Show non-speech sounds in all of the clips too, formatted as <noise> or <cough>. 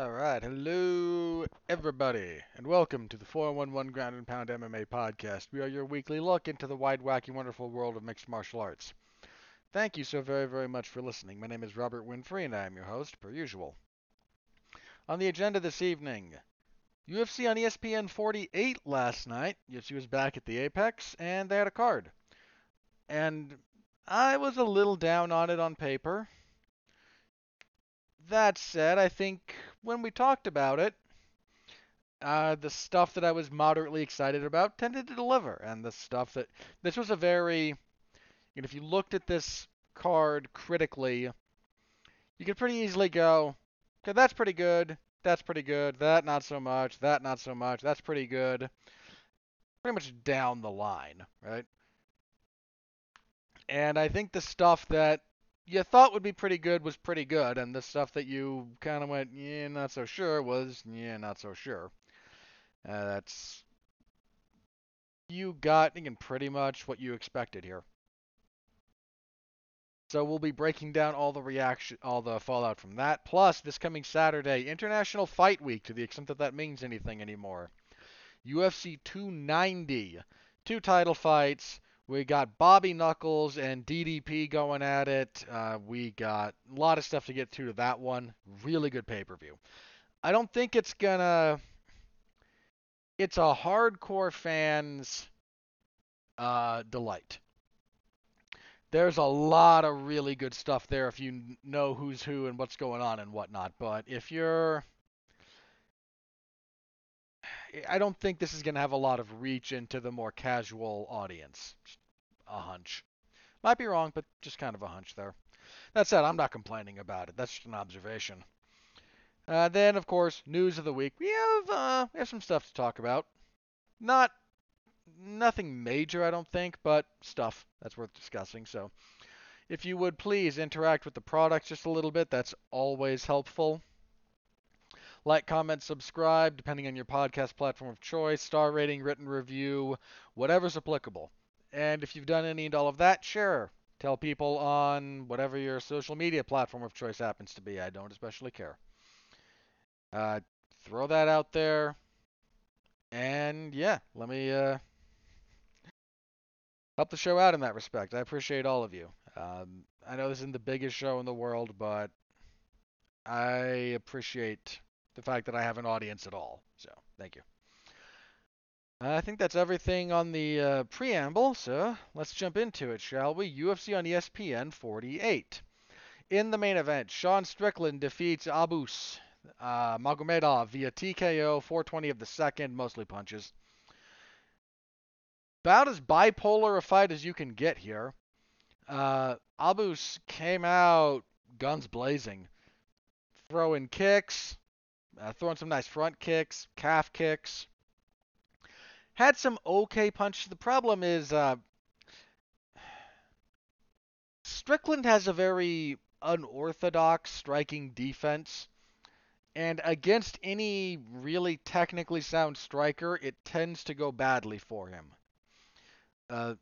All right, hello everybody, and welcome to the 411 Ground and Pound MMA podcast. We are your weekly look into the wide, wacky, wonderful world of mixed martial arts. Thank you so very, very much for listening. My name is Robert Winfrey, and I am your host, per usual. On the agenda this evening, UFC on ESPN 48 last night. UFC was back at the Apex, and they had a card. And I was a little down on it on paper. That said, I think when we talked about it, uh, the stuff that I was moderately excited about tended to deliver, and the stuff that this was a very, and if you looked at this card critically, you could pretty easily go, okay, that's pretty good, that's pretty good, that not so much, that not so much, that's pretty good, pretty much down the line, right? And I think the stuff that you thought would be pretty good was pretty good, and the stuff that you kind of went, yeah, not so sure was, yeah, not so sure. Uh, that's you got again pretty much what you expected here. So we'll be breaking down all the reaction, all the fallout from that. Plus, this coming Saturday, International Fight Week, to the extent that that means anything anymore. UFC 290, two title fights. We got Bobby Knuckles and DDP going at it. Uh, we got a lot of stuff to get through to that one. Really good pay per view. I don't think it's gonna. It's a hardcore fans uh, delight. There's a lot of really good stuff there if you know who's who and what's going on and whatnot. But if you're I don't think this is going to have a lot of reach into the more casual audience. Just a hunch. Might be wrong, but just kind of a hunch there. That said, I'm not complaining about it. That's just an observation. Uh, then, of course, news of the week. We have uh, we have some stuff to talk about. Not nothing major, I don't think, but stuff that's worth discussing. So, if you would please interact with the product just a little bit, that's always helpful. Like, comment, subscribe, depending on your podcast platform of choice, star rating, written review, whatever's applicable. And if you've done any and all of that, share. Tell people on whatever your social media platform of choice happens to be. I don't especially care. Uh, throw that out there. And yeah, let me uh, help the show out in that respect. I appreciate all of you. Um, I know this isn't the biggest show in the world, but I appreciate the fact that I have an audience at all. So, thank you. I think that's everything on the uh, preamble, so let's jump into it, shall we? UFC on ESPN 48. In the main event, Sean Strickland defeats Abus uh, Magomedov via TKO, 420 of the second, mostly punches. About as bipolar a fight as you can get here. Uh, Abus came out guns blazing, throwing kicks, uh, throwing some nice front kicks, calf kicks. Had some okay punches. The problem is uh, Strickland has a very unorthodox striking defense. And against any really technically sound striker, it tends to go badly for him. Uh,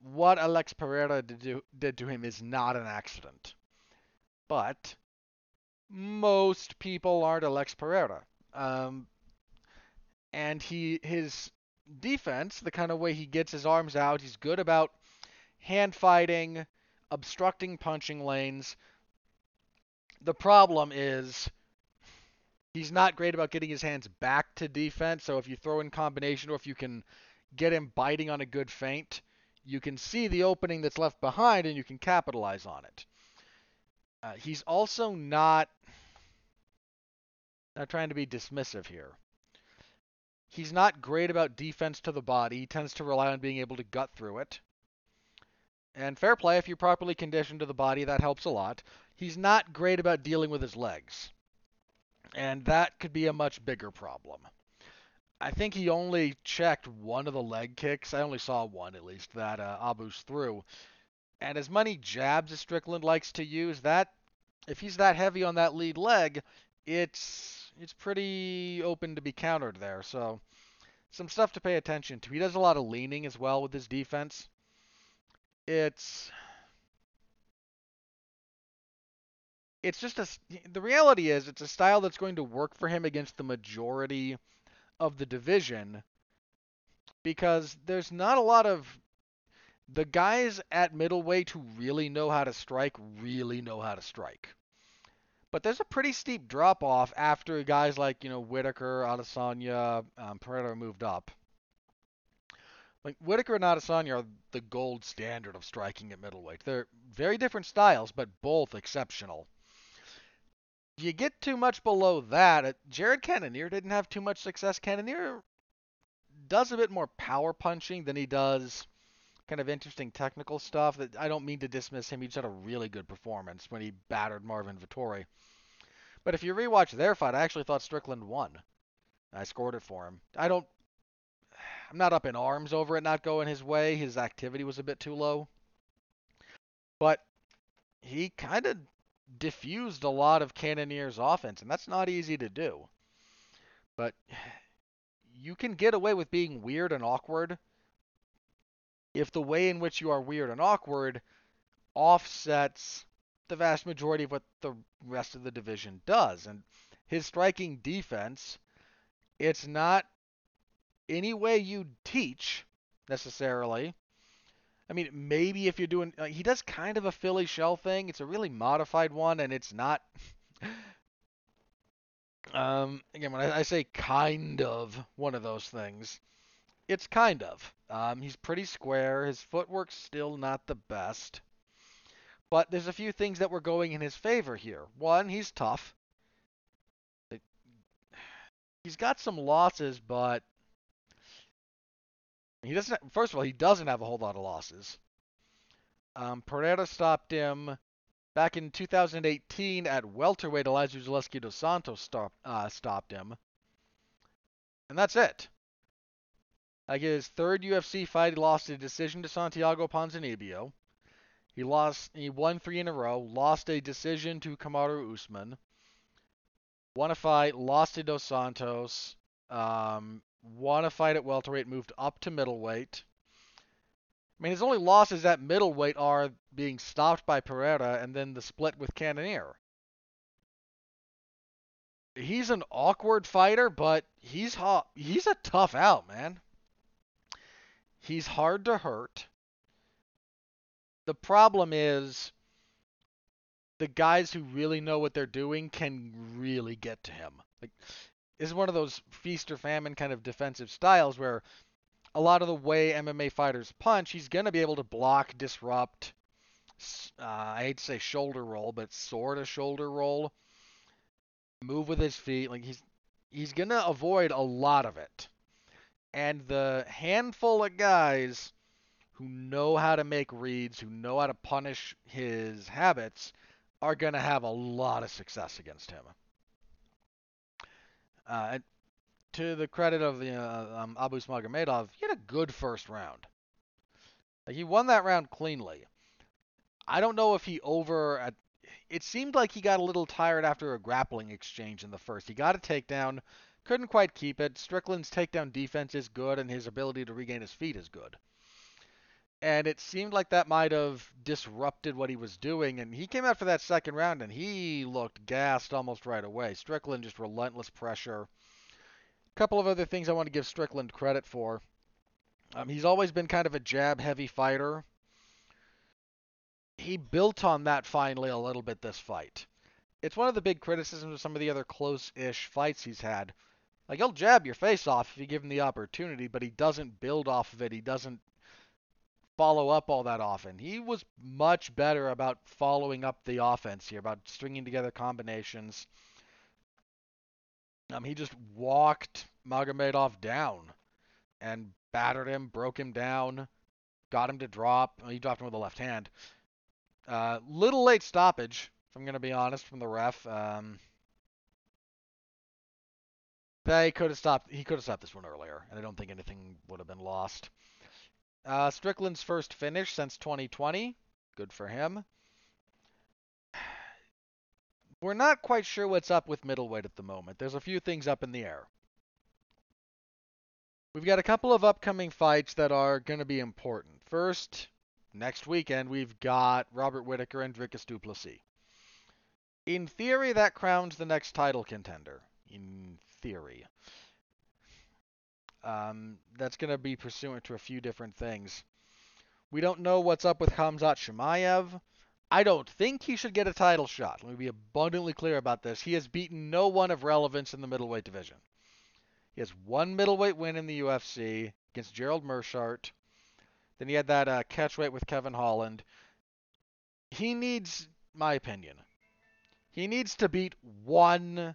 what Alex Pereira did to, did to him is not an accident. But most people aren't Alex Pereira. Um, and he his defense, the kind of way he gets his arms out, he's good about hand fighting, obstructing punching lanes. The problem is he's not great about getting his hands back to defense. So if you throw in combination or if you can get him biting on a good feint, you can see the opening that's left behind and you can capitalize on it. Uh, he's also not not trying to be dismissive here. He's not great about defense to the body. He tends to rely on being able to gut through it. And fair play, if you're properly conditioned to the body, that helps a lot. He's not great about dealing with his legs. And that could be a much bigger problem. I think he only checked one of the leg kicks. I only saw one, at least, that uh, Abus threw. And as many jabs as Strickland likes to use, that if he's that heavy on that lead leg, it's it's pretty open to be countered there. So some stuff to pay attention to. He does a lot of leaning as well with his defense. It's it's just a the reality is it's a style that's going to work for him against the majority of the division because there's not a lot of the guys at middleweight who really know how to strike really know how to strike. But there's a pretty steep drop off after guys like, you know, Whittaker, Adesanya, um, Pereira moved up. Like Whittaker and Adesanya are the gold standard of striking at middleweight. They're very different styles, but both exceptional. You get too much below that. Uh, Jared Cannonier didn't have too much success. Cannonier does a bit more power punching than he does kind of interesting technical stuff. That I don't mean to dismiss him. He just had a really good performance when he battered Marvin Vettori. But if you rewatch their fight, I actually thought Strickland won. I scored it for him. I don't. I'm not up in arms over it not going his way. His activity was a bit too low. But he kind of diffused a lot of Cannonier's offense, and that's not easy to do. But you can get away with being weird and awkward if the way in which you are weird and awkward offsets the vast majority of what the rest of the division does. And his striking defense, it's not any way you teach necessarily. I mean, maybe if you're doing, uh, he does kind of a Philly shell thing. It's a really modified one, and it's not. <laughs> um, again, when I, I say kind of one of those things, it's kind of. Um, he's pretty square. His footwork's still not the best. But there's a few things that were going in his favor here. One, he's tough. He's got some losses, but he doesn't. First of all, he doesn't have a whole lot of losses. Um, Pereira stopped him back in 2018 at welterweight. Elizeu Zaleski dos Santos stop, uh, stopped him, and that's it. Like his third UFC fight, he lost a decision to Santiago Ponzinibbio. He lost. He won three in a row. Lost a decision to Kamaru Usman. Won a fight. Lost to Dos Santos. Um, won a fight at welterweight. Moved up to middleweight. I mean, his only losses at middleweight are being stopped by Pereira and then the split with Cannonier. He's an awkward fighter, but he's. He's a tough out, man. He's hard to hurt. The problem is the guys who really know what they're doing can really get to him. Like is one of those feast or famine kind of defensive styles where a lot of the way MMA fighters punch, he's going to be able to block, disrupt, uh, I hate to say shoulder roll, but sort of shoulder roll, move with his feet. Like he's he's going to avoid a lot of it and the handful of guys who know how to make reads, who know how to punish his habits, are going to have a lot of success against him. Uh, to the credit of the uh, um, Abus Magomedov, he had a good first round. Like, he won that round cleanly. I don't know if he over. It seemed like he got a little tired after a grappling exchange in the first. He got a takedown, couldn't quite keep it. Strickland's takedown defense is good, and his ability to regain his feet is good. And it seemed like that might have disrupted what he was doing. And he came out for that second round, and he looked gassed almost right away. Strickland just relentless pressure. A couple of other things I want to give Strickland credit for. Um, he's always been kind of a jab heavy fighter. He built on that finally a little bit this fight. It's one of the big criticisms of some of the other close ish fights he's had. Like he'll jab your face off if you give him the opportunity, but he doesn't build off of it. He doesn't follow up all that often. He was much better about following up the offense here, about stringing together combinations. Um, he just walked Magomedov down and battered him, broke him down, got him to drop. He dropped him with a left hand. Uh, little late stoppage, if I'm going to be honest, from the ref. Um, they could have stopped. He could have stopped this one earlier, and I don't think anything would have been lost. Uh, Strickland's first finish since 2020. Good for him. <sighs> We're not quite sure what's up with middleweight at the moment. There's a few things up in the air. We've got a couple of upcoming fights that are going to be important. First, next weekend, we've got Robert Whittaker and Dricus Du Plessis. In theory, that crowns the next title contender. In theory. Um, that's going to be pursuant to a few different things. We don't know what's up with Khamzat Chimaev. I don't think he should get a title shot. Let me be abundantly clear about this. He has beaten no one of relevance in the middleweight division. He has one middleweight win in the UFC against Gerald Meerschaert. Then he had that uh, catchweight with Kevin Holland. He needs, my opinion, he needs to beat one.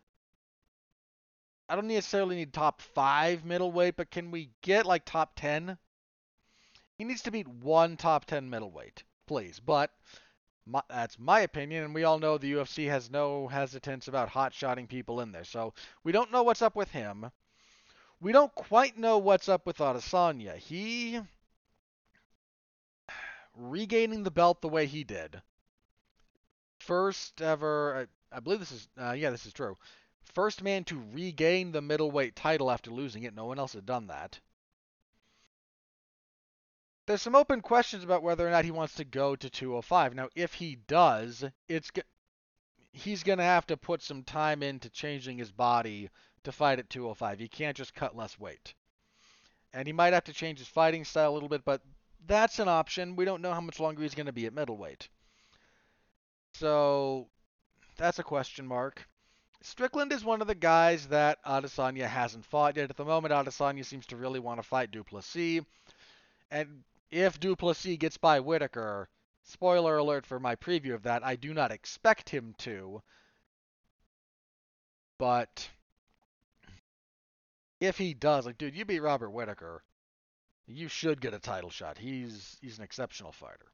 I don't necessarily need top five middleweight, but can we get like top 10? He needs to beat one top 10 middleweight, please. But my, that's my opinion, and we all know the UFC has no hesitance about hot shotting people in there. So we don't know what's up with him. We don't quite know what's up with Adesanya. He <sighs> regaining the belt the way he did. First ever, I, I believe this is, uh, yeah, this is true. First man to regain the middleweight title after losing it. No one else had done that. There's some open questions about whether or not he wants to go to 205. Now, if he does, it's he's going to have to put some time into changing his body to fight at 205. He can't just cut less weight. And he might have to change his fighting style a little bit, but that's an option. We don't know how much longer he's going to be at middleweight. So that's a question mark. Strickland is one of the guys that Adesanya hasn't fought yet. At the moment, Adesanya seems to really want to fight Du Plessis. And if Du Plessis gets by Whittaker, spoiler alert for my preview of that, I do not expect him to. But if he does, like, dude, you beat Robert Whittaker, you should get a title shot. He's he's an exceptional fighter.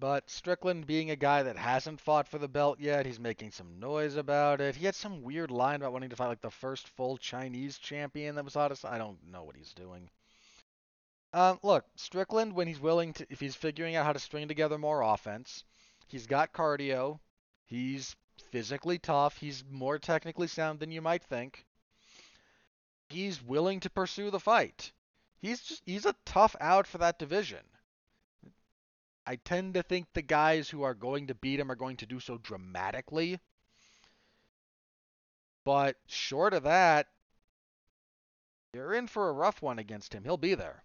But Strickland being a guy that hasn't fought for the belt yet, he's making some noise about it. He had some weird line about wanting to fight like the first full Chinese champion that was hottest. I don't know what he's doing. Um, look, Strickland, when he's willing to, if he's figuring out how to string together more offense, he's got cardio, he's physically tough, he's more technically sound than you might think. He's willing to pursue the fight. He's just he's a tough out for that division. I tend to think the guys who are going to beat him are going to do so dramatically. But short of that, you're in for a rough one against him. He'll be there.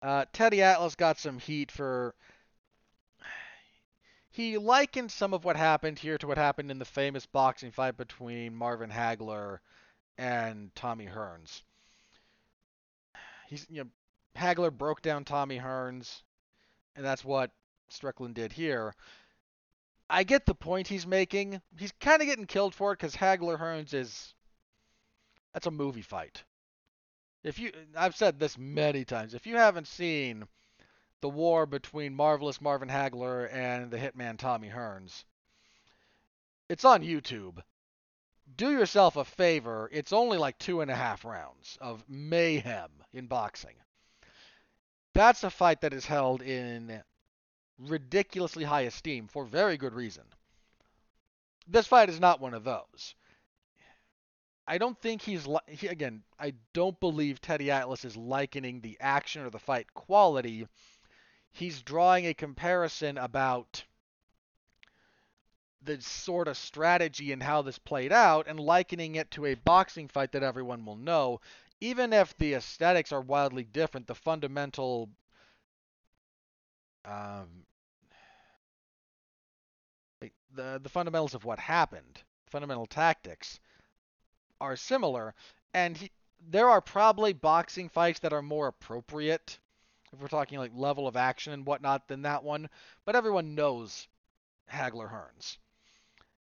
Uh, Teddy Atlas got some heat for. He likened some of what happened here to what happened in the famous boxing fight between Marvin Hagler and Tommy Hearns. He's, you know, Hagler broke down Tommy Hearns, and that's what Strickland did here. I get the point he's making. He's kind of getting killed for it because Hagler Hearns is that's a movie fight. If you, I've said this many times. If you haven't seen the war between Marvelous Marvin Hagler and the Hitman Tommy Hearns, it's on YouTube. Do yourself a favor. It's only like two and a half rounds of mayhem in boxing. That's a fight that is held in ridiculously high esteem for very good reason. This fight is not one of those. I don't think he's he, again. I don't believe Teddy Atlas is likening the action or the fight quality. He's drawing a comparison about the sort of strategy and how this played out and likening it to a boxing fight that everyone will know. Even if the aesthetics are wildly different, the fundamental um, the the fundamentals of what happened, fundamental tactics are similar, and he, there are probably boxing fights that are more appropriate if we're talking like level of action and whatnot than that one. But everyone knows Hagler Hearns.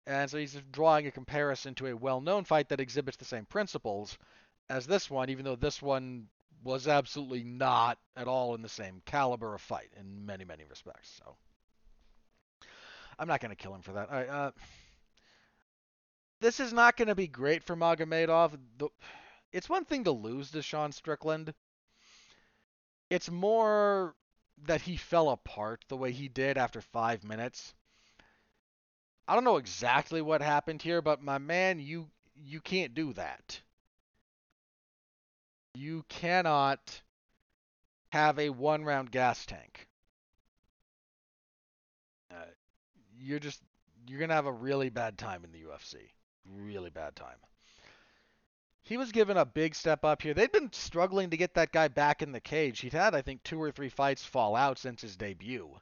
And so he's drawing a comparison to a well known fight that exhibits the same principles as this one, even though this one was absolutely not at all in the same caliber of fight in many, many respects. So I'm not going to kill him for that. All right. Uh, this is not going to be great for Magomedov. It's one thing to lose to Sean Strickland. It's more that he fell apart the way he did after five minutes. I don't know exactly what happened here, but my man, you you can't do that. You cannot have a one round gas tank. Uh, you're just you're gonna have a really bad time in the UFC. Really bad time. He was given a big step up here. They've been struggling to get that guy back in the cage. He'd had, I think, two or three fights fall out since his debut.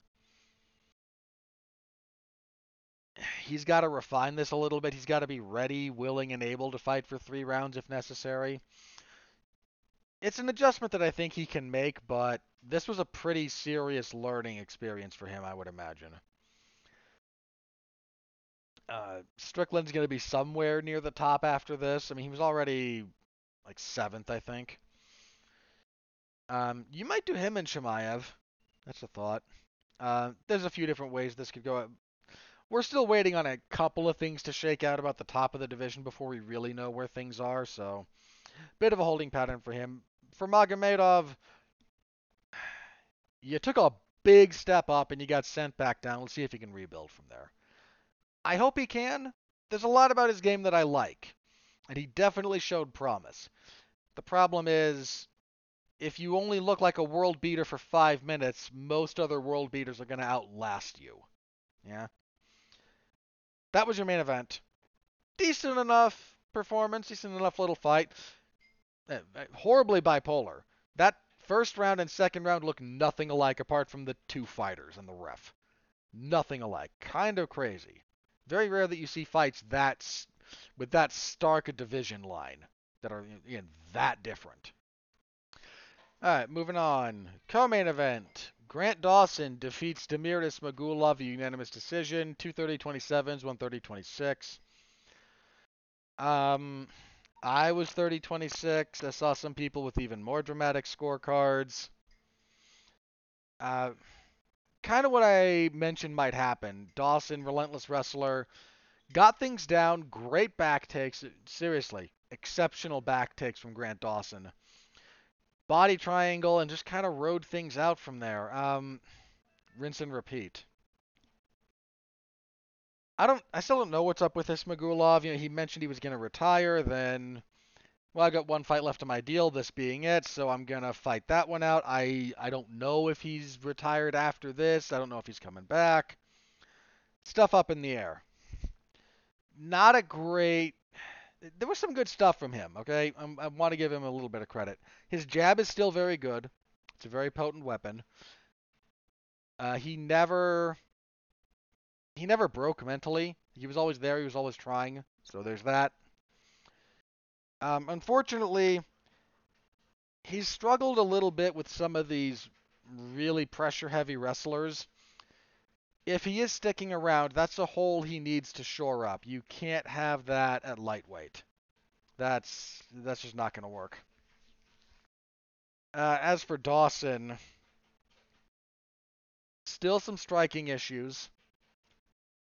He's got to refine this a little bit. He's got to be ready, willing, and able to fight for three rounds if necessary. It's an adjustment that I think he can make, but this was a pretty serious learning experience for him, I would imagine. Uh, Strickland's going to be somewhere near the top after this. I mean, he was already like seventh, I think. Um, you might do him and Chimaev. That's a thought. Uh, there's a few different ways this could go. We're still waiting on a couple of things to shake out about the top of the division before we really know where things are. So, bit of a holding pattern for him. For Magomedov, you took a big step up and you got sent back down. Let's see if he can rebuild from there. I hope he can. There's a lot about his game that I like, and he definitely showed promise. The problem is, if you only look like a world beater for five minutes, most other world beaters are going to outlast you. Yeah? That was your main event. Decent enough performance, decent enough little fight. Uh, horribly bipolar. That first round and second round look nothing alike apart from the two fighters and the ref. Nothing alike. Kind of crazy. Very rare that you see fights that with that stark a division line that are again that different. All right, moving on. Co-main event: Grant Dawson defeats Damir Ismagulov unanimous decision, 230-27s, 130-26. Um, I was 30-26. I saw some people with even more dramatic scorecards. Uh, kind of what I mentioned might happen. Dawson, relentless wrestler, got things down. Great back takes. Seriously, exceptional back takes from Grant Dawson. Body triangle and just kind of rode things out from there. Um, rinse and repeat. I don't. I still don't know what's up with Ismagulov. You know, he mentioned he was going to retire. Then well, I got one fight left on my deal, this being it, so I'm gonna fight that one out. I I don't know if he's retired after this. I don't know if he's coming back. Stuff up in the air. Not a great. There was some good stuff from him. Okay, I'm, i want to give him a little bit of credit. His jab is still very good. It's a very potent weapon. Uh, he never he never broke mentally. He was always there. He was always trying. So there's that. Um, unfortunately, he's struggled a little bit with some of these really pressure heavy wrestlers. If he is sticking around, that's a hole he needs to shore up. You can't have that at lightweight. That's that's just not going to work. Uh, as for Dawson, still some striking issues.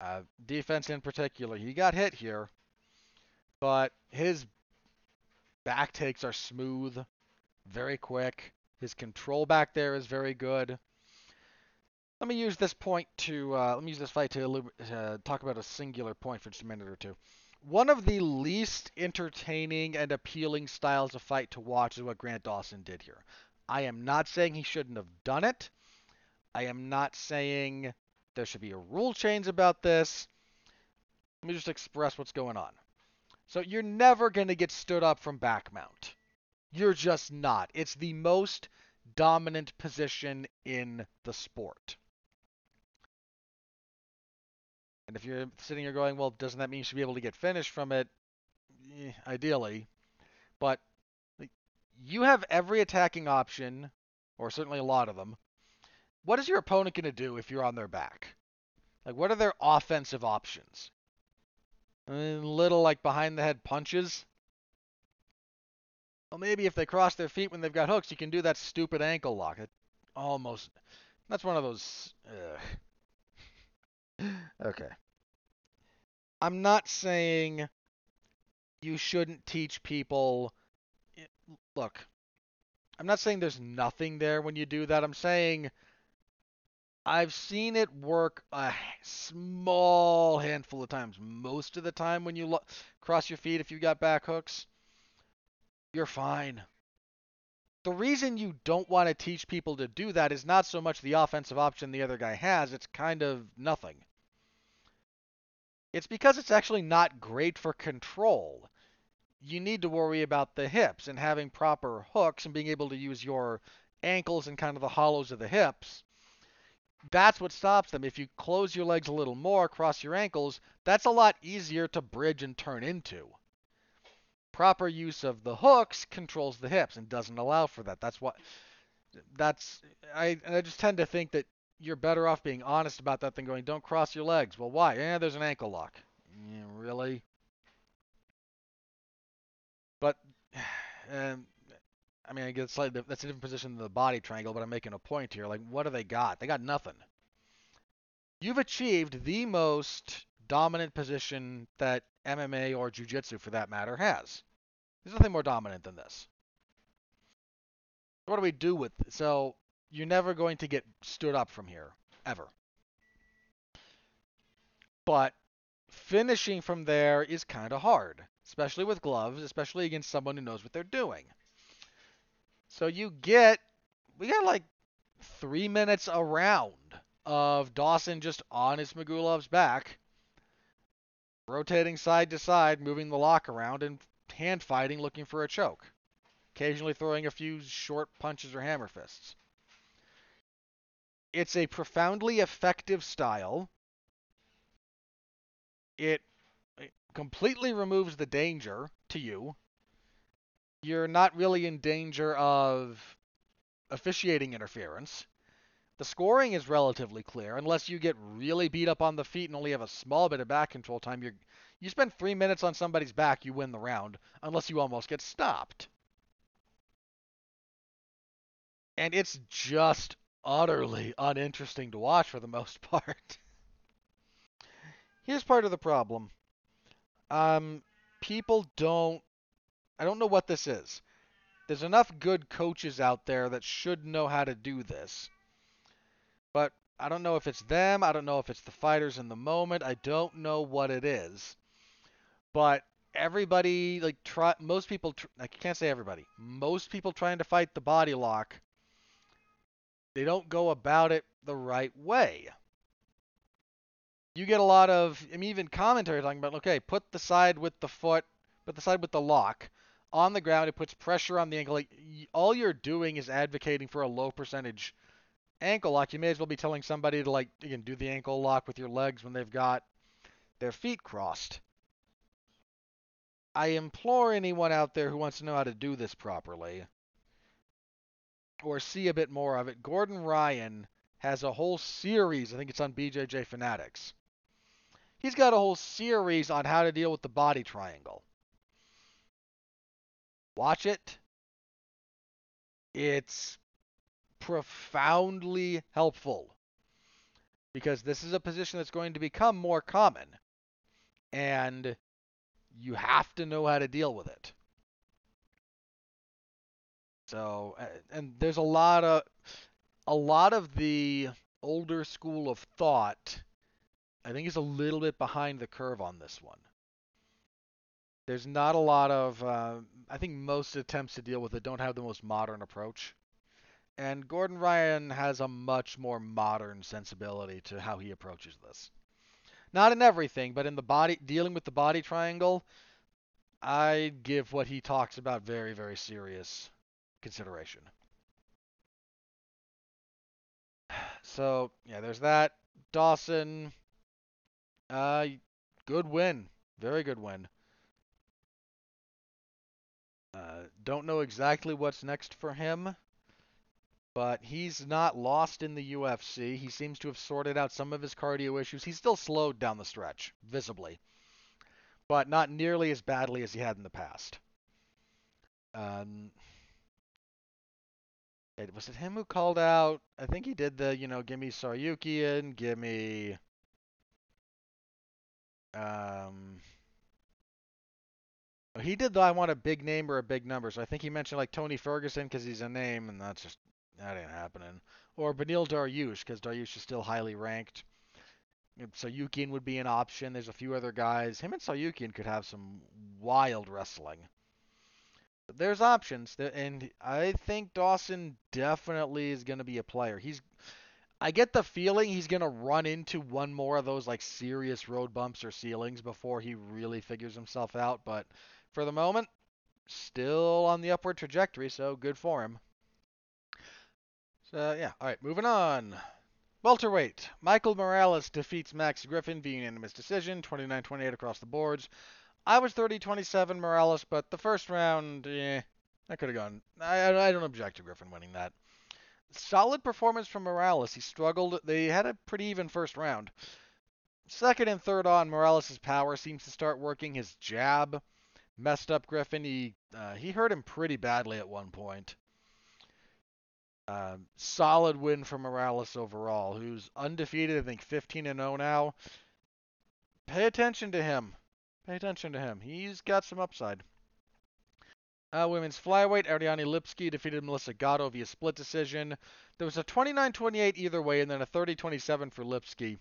Uh, defense in particular, he got hit here, but his back takes are smooth, very quick. His control back there is very good. Let me use this point to uh, let me use this fight to uh, talk about a singular point for just a minute or two. One of the least entertaining and appealing styles of fight to watch is what Grant Dawson did here. I am not saying he shouldn't have done it. I am not saying there should be a rule change about this. Let me just express what's going on. So you're never going to get stood up from back mount. You're just not. It's the most dominant position in the sport. And if you're sitting here going, well, doesn't that mean you should be able to get finished from it? Eh, ideally. But you have every attacking option, or certainly a lot of them. What is your opponent going to do if you're on their back? Like, what are their offensive options? little like behind the head punches. Well, maybe if they cross their feet when they've got hooks, you can do that stupid ankle lock. It almost. That's one of those. <laughs> okay. I'm not saying you shouldn't teach people. Eh, look, I'm not saying there's nothing there when you do that. I'm saying I've seen it work a small handful of times. Most of the time, when you lo- cross your feet, if you've got back hooks, you're fine. The reason you don't want to teach people to do that is not so much the offensive option the other guy has, it's kind of nothing. It's because it's actually not great for control. You need to worry about the hips and having proper hooks and being able to use your ankles and kind of the hollows of the hips. That's what stops them. If you close your legs a little more, cross your ankles, that's a lot easier to bridge and turn into. Proper use of the hooks controls the hips and doesn't allow for that. That's what that's I I just tend to think that you're better off being honest about that than going, don't cross your legs. Well, why? Yeah, there's an ankle lock. Yeah, really? But, <sighs> I mean, I guess like that's a different position than the body triangle, but I'm making a point here. Like, what do they got? They got nothing. You've achieved the most dominant position that MMA or Jiu-Jitsu, for that matter, has. There's nothing more dominant than this. What do we do with this? So you're never going to get stood up from here, ever. But finishing from there is kind of hard, especially with gloves, especially against someone who knows what they're doing. So you get, we got like three minutes around of Dawson just on Ismagulov's back, rotating side to side, moving the lock around, and hand fighting, looking for a choke. Occasionally throwing a few short punches or hammer fists. It's a profoundly effective style. It completely removes the danger to you. You're not really in danger of officiating interference. The scoring is relatively clear, unless you get really beat up on the feet and only have a small bit of back control time. You you spend three minutes on somebody's back, you win the round, unless you almost get stopped. And it's just utterly uninteresting to watch for the most <laughs> part. Here's part of the problem. Um, people don't. I don't know what this is. There's enough good coaches out there that should know how to do this. But I don't know if it's them. I don't know if it's the fighters in the moment. I don't know what it is. But everybody, like, try. Most people. I can't say everybody. Most people trying to fight the body lock they don't go about it the right way. You get a lot of, I mean, even commentary talking about, okay, put the side with the foot, put the side with the lock on the ground. It puts pressure on the ankle. Like, all you're doing is advocating for a low percentage ankle lock. You may as well be telling somebody to, like, again, do the ankle lock with your legs when they've got their feet crossed. I implore anyone out there who wants to know how to do this properly or see a bit more of it, Gordon Ryan has a whole series. I think it's on BJJ Fanatics. He's got a whole series on how to deal with the body triangle. Watch it. It's profoundly helpful because this is a position that's going to become more common and you have to know how to deal with it. So, and there's a lot of a lot of the older school of thought. I think is a little bit behind the curve on this one. There's not a lot of. Uh, I think most attempts to deal with it don't have the most modern approach. And Gordon Ryan has a much more modern sensibility to how he approaches this. Not in everything, but in the body dealing with the body triangle, I give what he talks about very, very serious consideration. <sighs> So, yeah, there's that. Dawson, uh, good win. Very good win. Uh, don't know exactly what's next for him, but he's not lost in the UFC. He seems to have sorted out some of his cardio issues. He's still slowed down the stretch, visibly, but not nearly as badly as he had in the past. Um, was it him who called out? I think he did the, you know, give me Tsarukyan, give me. Um, he did the I want a big name or a big number. So I think he mentioned like Tony Ferguson because he's a name, and that's just that ain't happening. Or Beneil Dariush because Dariush is still highly ranked. So Tsarukyan would be an option. There's a few other guys. Him and Tsarukyan could have some wild wrestling there's options, and I think Dawson definitely is going to be a player. He's I get the feeling he's gonna run into one more of those like serious road bumps or ceilings before he really figures himself out. But for the moment, still on the upward trajectory, so good for him. So yeah, all right, moving on. Welterweight. Michael Morales defeats Max Griffin via unanimous decision, 29-28 across the boards. I was 30-27 Morales, but the first round, eh, that could have gone. I, I don't object to Griffin winning that solid performance from Morales. He struggled. They had a pretty even first round. Second and third on, Morales' power seems to start working. His jab messed up Griffin. He uh, he hurt him pretty badly at one point. Uh, solid win for Morales overall, who's undefeated. I think 15 and 0 now. Pay attention to him. Pay attention to him. He's got some upside. Uh, women's flyweight, Ariane Lipski defeated Melissa Gatto via split decision. There was a 29-28 either way, and then a 30-27 for Lipski.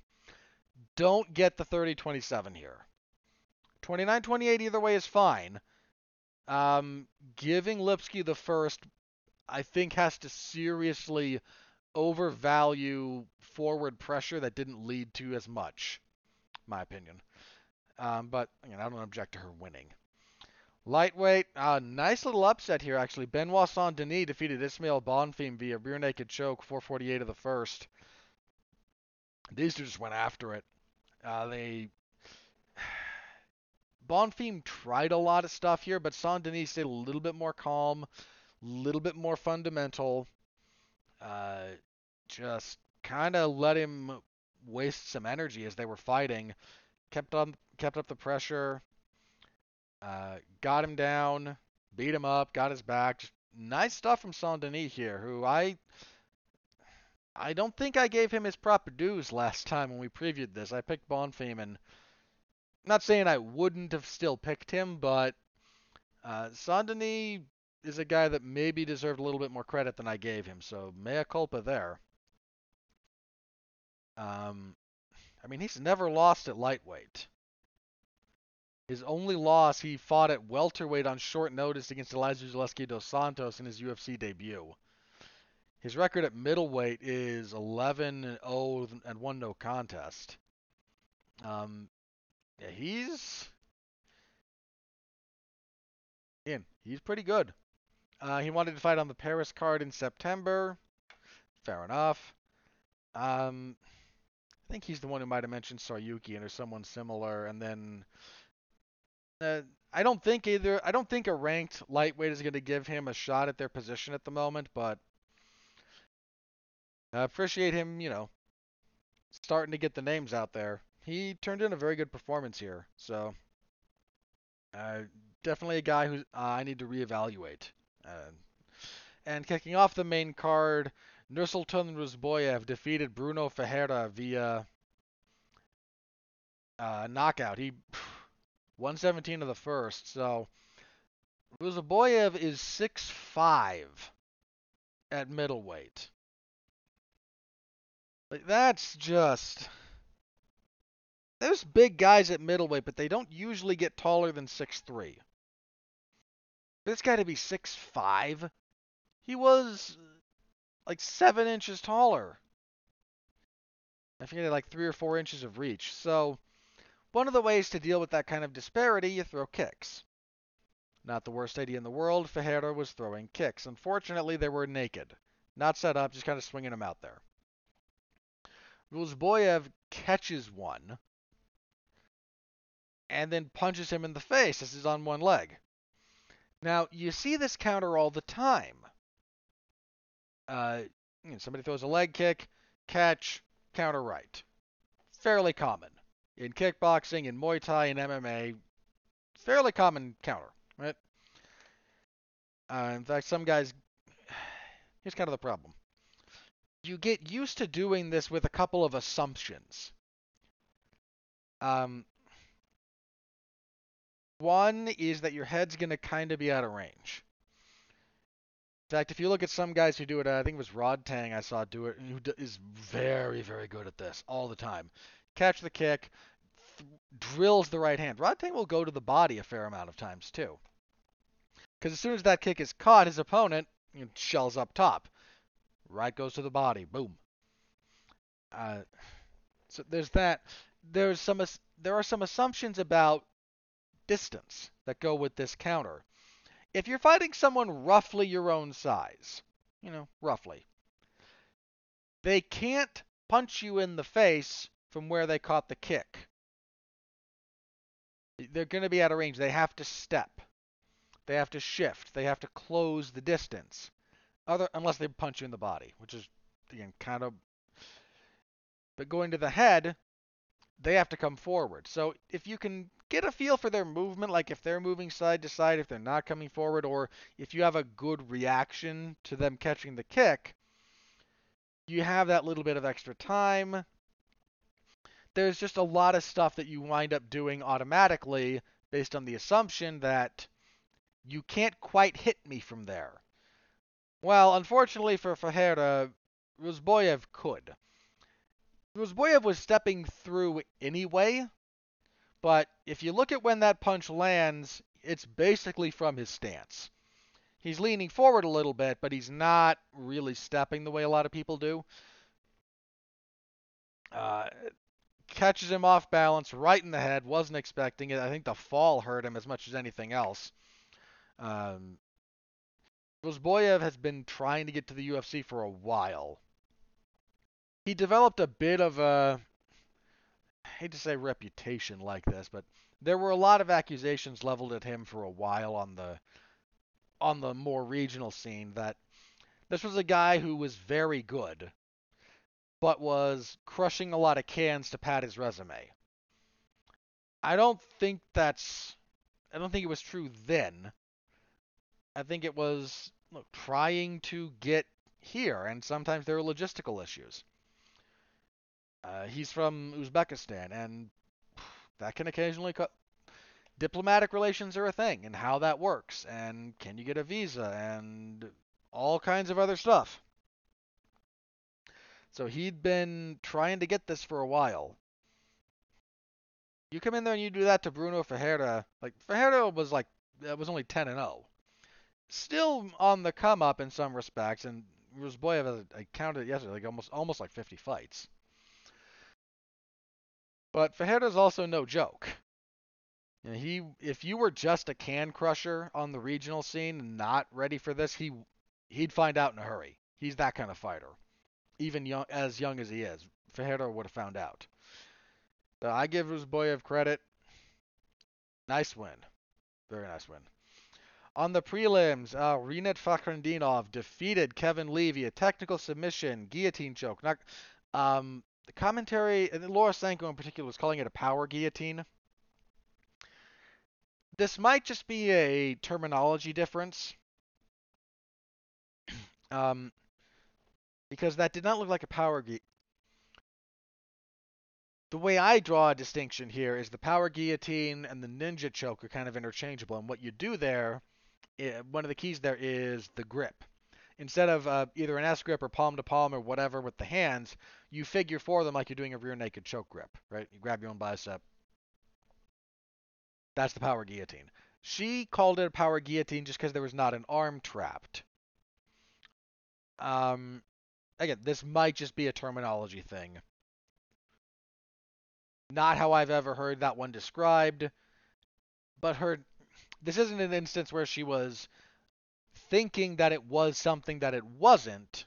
Don't get the 30-27 here. 29-28 either way is fine. Um, giving Lipski the first, I think, has to seriously overvalue forward pressure that didn't lead to as much, my opinion. Um, but again, I don't object to her winning. Lightweight, uh, nice little upset here, actually. Benoit Saint Denis defeated Ismael Bonfim via rear naked choke, 448 of the first. These two just went after it. Uh, they. Bonfim tried a lot of stuff here, but Saint Denis stayed a little bit more calm, a little bit more fundamental. Uh, just kind of let him waste some energy as they were fighting. Kept on, kept up the pressure. Uh, got him down, beat him up, got his back. Just nice stuff from Saint Denis here, who I I don't think I gave him his proper dues last <laughs> time when we previewed this. I picked Bonfim, and not saying I wouldn't have still picked him, but uh, Saint Denis is a guy that maybe deserved a little bit more credit than I gave him, so mea culpa there. Um, I mean, he's never lost at lightweight. His only loss, he fought at welterweight on short notice against Elizeu Zaleski dos Santos in his UFC debut. His record at middleweight is 11 0 and 1 no contest. Um, yeah, he's in. He's pretty good. Uh, he wanted to fight on the Paris card in September. Fair enough. Um, I think he's the one who might have mentioned Tsarukyan or someone similar, and then uh, I don't think either. I don't think a ranked lightweight is going to give him a shot at their position at the moment, but I appreciate him. You know, starting to get the names out there. He turned in a very good performance here, so uh, definitely a guy who uh, I need to reevaluate. Uh, and kicking off the main card, Nursultan Ruziboev defeated Bruno Ferreira via uh, knockout. He 117 of the first. So Ruziboev is 6'5 at middleweight. Like that's just there's big guys at middleweight, but they don't usually get taller than 6'3. This guy to be 6'5, he was uh, like seven inches taller. I think he had like three or four inches of reach. So one of the ways to deal with that kind of disparity, you throw kicks. Not the worst idea in the world, Ferreira was throwing kicks. Unfortunately, they were naked. Not set up, just kind of swinging them out there. Ruziboev catches one and then punches him in the face as he's on one leg. Now, you see this counter all the time. Uh, you know, somebody throws a leg kick, catch, counter right. Fairly common in kickboxing, in Muay Thai, and MMA, fairly common counter, right? Uh, in fact, some guys, <sighs> here's kind of the problem. You get used to doing this with a couple of assumptions. Um, one is that your head's going to kind of be out of range. In fact, if you look at some guys who do it, I think it was Rodtang I saw do it, who is very, very good at this all the time catch the kick, th- drills the right hand. Rodtang will go to the body a fair amount of times too. Because as soon as that kick is caught, his opponent you know, shells up top. Right goes to the body. Boom. Uh, so there's that. There's some there are some assumptions about distance that go with this counter. If you're fighting someone roughly your own size, you know, roughly, they can't punch you in the face from where they caught the kick. They're going to be out of range. They have to step. They have to shift. They have to close the distance. Other unless they punch you in the body, which is again kind of but going to the head, they have to come forward. So if you can get a feel for their movement, like if they're moving side to side, if they're not coming forward, or if you have a good reaction to them catching the kick, you have that little bit of extra time. There's just a lot of stuff that you wind up doing automatically based on the assumption that you can't quite hit me from there. Well, unfortunately for Fajera, Ruziboev could. Ruziboev was stepping through anyway, but if you look at when that punch lands, it's basically from his stance. He's leaning forward a little bit, but he's not really stepping the way a lot of people do. Uh, catches him off balance right in the head. Wasn't expecting it. I think the fall hurt him as much as anything else. Um, Ruziboev has been trying to get to the UFC for a while he developed a bit of a I hate to say reputation like this, but there were a lot of accusations leveled at him for a while on the on the more regional scene that this was a guy who was very good but was crushing a lot of cans to pad his resume. I don't think that's I don't think it was true then. I think it was look, trying to get here and sometimes there are logistical issues. Uh, he's from Uzbekistan, and that can occasionally cut. Diplomatic relations are a thing, and how that works, and can you get a visa, and all kinds of other stuff. So he'd been trying to get this for a while. You come in there and you do that to Bruno Ferreira. Like Ferreira was like was only 10 and 0. Still on the come up in some respects, and Ruziboev, I counted yesterday, like almost almost like 50 fights. But Fajardo's also no joke. You know, he, if you were just a can crusher on the regional scene and not ready for this, he he'd find out in a hurry. He's that kind of fighter. Even young, as young as he is, Fajardo would have found out. So I give Ruziboev credit. Nice win. Very nice win. On the prelims, uh, Rinat Fakhretdinov defeated Kevin Lee via technical submission, guillotine choke. Not, um, the commentary, and Laura Sanko in particular, was calling it a power guillotine. This might just be a terminology difference. <clears throat> um, because that did not look like a power guillotine. The way I draw a distinction here is the power guillotine and the ninja choke are kind of interchangeable. And what you do there, eh, one of the keys there is the grip instead of uh, either an S grip or palm to palm or whatever with the hands, you figure for them like you're doing a rear naked choke grip, right? You grab your own bicep. That's the power guillotine. She called it a power guillotine just because there was not an arm trapped. Um, again, this might just be a terminology thing. Not how I've ever heard that one described, but her. This isn't an instance where she was thinking that it was something that it wasn't.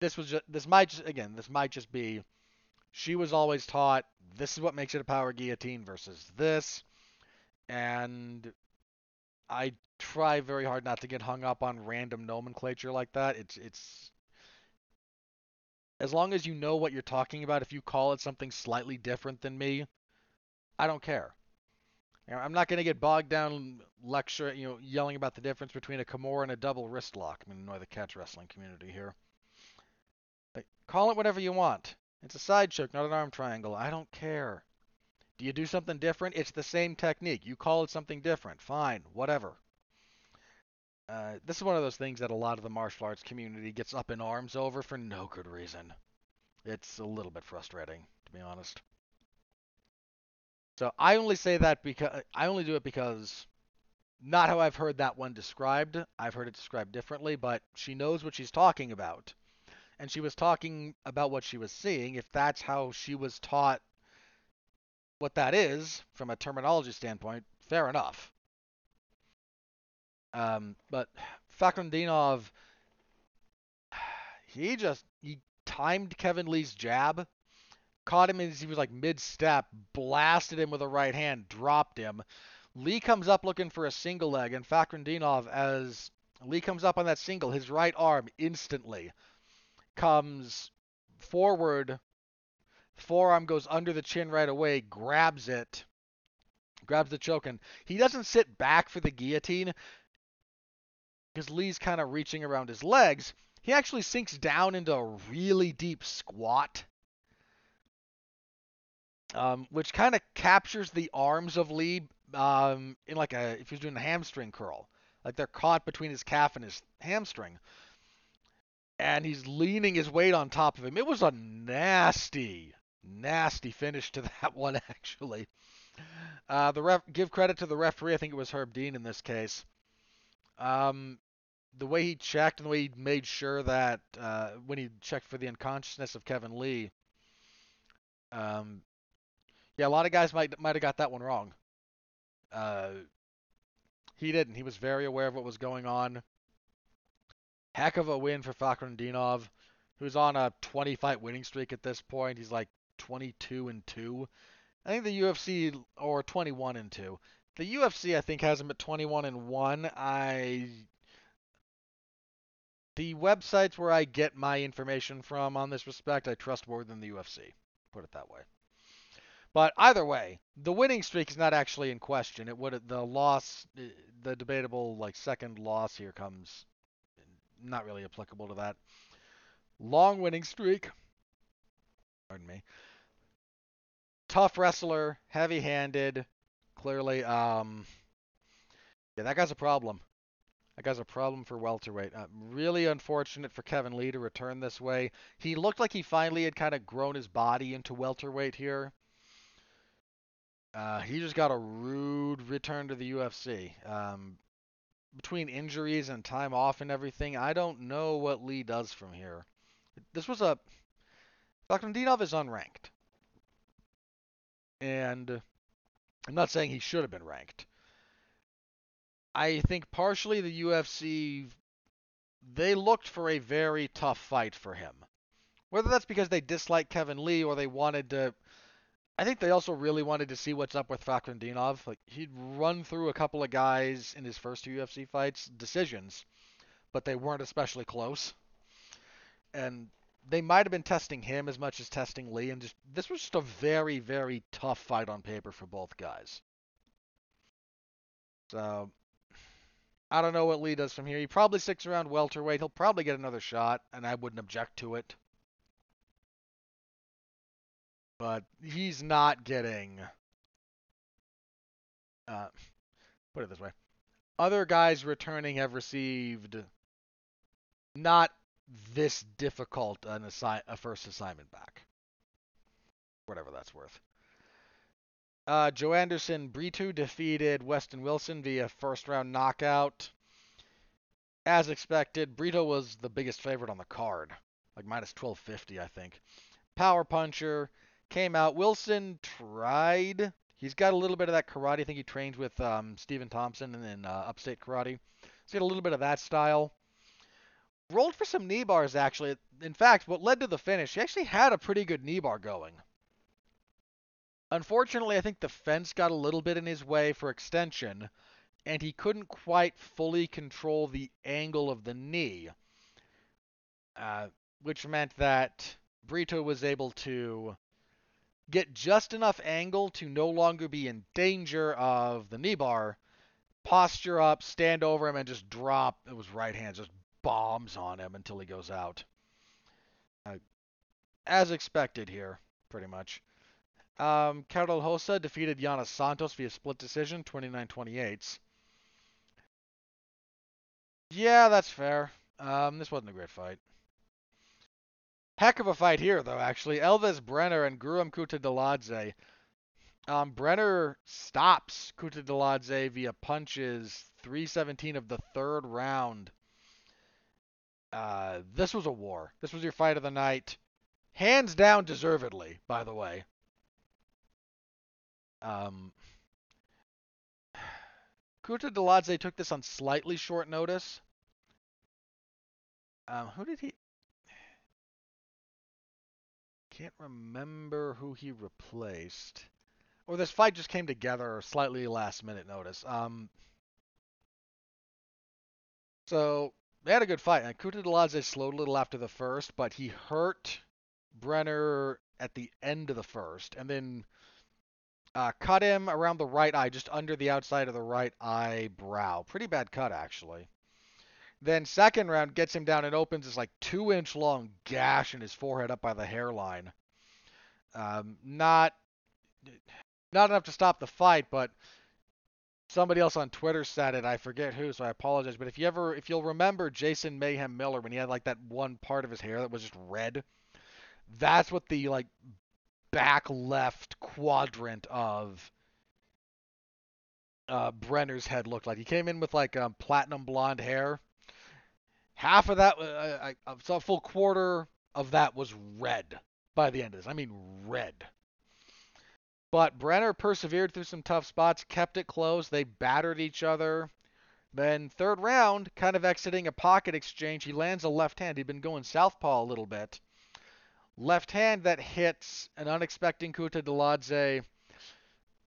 This was just, this might just again this might just be she was always taught this is what makes it a power guillotine versus this, and I try very hard not to get hung up on random nomenclature like that. It's it's as long as you know what you're talking about. If you call it something slightly different than me, I don't care. I'm not going to get bogged down lecture, you know, yelling about the difference between a Kimura and a double wrist lock. I'm going to annoy the catch wrestling community here. But call it whatever you want. It's a side choke, not an arm triangle. I don't care. Do you do something different? It's the same technique. You call it something different. Fine, whatever. Uh, this is one of those things that a lot of the martial arts community gets up in arms over for no good reason. It's a little bit frustrating, to be honest. So I only say that because I only do it because not how I've heard that one described. I've heard it described differently, but she knows what she's talking about. and she was talking about what she was seeing, if that's how she was taught what that is from a terminology standpoint, fair enough. Um, but Fakhretdinov, <sighs> he just he timed Kevin Lee's jab, caught him as he was like mid-step, blasted him with a right hand, dropped him. Lee comes up looking for a single leg, and Fakhretdinov, as Lee comes up on that single, his right arm instantly comes forward. Forearm goes under the chin right away, grabs it, grabs the choke, and he doesn't sit back for the guillotine because Lee's kind of reaching around his legs. He actually sinks down into a really deep squat, um, which kind of captures the arms of Lee um, in like a if he's doing a hamstring curl, like they're caught between his calf and his hamstring, and he's leaning his weight on top of him. It was a nasty, nasty finish to <laughs> that one actually. Uh, the ref give credit to the referee. I think it was Herb Dean in this case. Um, the way he checked and the way he made sure that uh, when he checked for the unconsciousness of Kevin Lee, um, yeah, a lot of guys might might have got that one wrong. Uh, he didn't. He was very aware of what was going on. Heck of a win for Fakhretdinov, who's on a 20 fight winning streak at this point. He's like 22 and 2. I think the UFC or 21 and 2. The UFC I think has him at 21 and 1. I the websites where I get my information from on this respect, I trust more than the UFC. Put it that way. But either way, the winning streak is not actually in question. It would the loss, the debatable like second loss here comes not really applicable to that. Long winning streak. Pardon me. Tough wrestler, heavy-handed, clearly. Um, yeah, that guy's a problem. That guy's a problem for welterweight. Uh, really unfortunate for Kevin Lee to return this way. He looked like he finally had kind of grown his body into welterweight here. Uh, he just got a rude return to the UFC. Um, between injuries and time off and everything, I don't know what Lee does from here. This was a Fakhretdinov is unranked. And I'm not saying he should have been ranked. I think partially the UFC they looked for a very tough fight for him. Whether that's because they dislike Kevin Lee or they wanted to I think they also really wanted to see what's up with Fakhretdinov. Like he'd run through a couple of guys in his first two UFC fights, decisions, but they weren't especially close. And they might have been testing him as much as testing Lee, and just this was just a very, very tough fight on paper for both guys. So I don't know what Lee does from here. He probably sticks around welterweight. He'll probably get another shot, and I wouldn't object to it. But he's not getting. Uh, put it this way: other guys returning have received not this difficult an assi- a first assignment back. Whatever that's worth. Uh, Joanderson Brito defeated Weston Wilson via first round knockout. As expected, Brito was the biggest favorite on the card, like minus 1250, I think. Power puncher came out. Wilson tried. He's got a little bit of that karate. I think he trains with um, Stephen Thompson in uh, Upstate Karate. He's got a little bit of that style. Rolled for some knee bars, actually. In fact, what led to the finish, he actually had a pretty good knee bar going. Unfortunately, I think the fence got a little bit in his way for extension, and he couldn't quite fully control the angle of the knee, uh, which meant that Brito was able to get just enough angle to no longer be in danger of the knee bar, posture up, stand over him, and just drop. It was right hand, just bombs on him until he goes out. Uh, as expected here, pretty much. Um, Karol Rosa defeated Yana Santos via split decision, 29-28. Yeah, that's fair. Um, this wasn't a great fight. Heck of a fight here, though, actually. Elvis Brener and Guram Kutateladze. Um, Brener stops Kutateladze via punches 317 of the third round. Uh, this was a war. This was your fight of the night. Hands down, deservedly, by the way. Um, Kutateladze took this on slightly short notice. Um, who did he? Can't remember who he replaced. Or this fight just came together slightly last minute notice. Um, so they had a good fight. And Kutateladze slowed a little after the first, but he hurt Brener at the end of the first, and then uh, cut him around the right eye, just under the outside of the right eyebrow. Pretty bad cut, actually. Then second round gets him down and opens this like two inch long gash in his forehead up by the hairline. Um, not not enough to stop the fight, but somebody else on Twitter said it. I forget who, so I apologize. But if you ever, if you'll remember Jason Mayhem Miller when he had like that one part of his hair that was just red, that's what the like back left quadrant of uh, Brener's head looked like. He came in with like um, platinum blonde hair. Half of that, uh, I, I saw a full quarter of that was red by the end of this. I mean, red. But Brener persevered through some tough spots, kept it close. They battered each other. Then third round, kind of exiting a pocket exchange, he lands a left hand. He'd been going southpaw a little bit. Left hand that hits an unexpected Kutateladze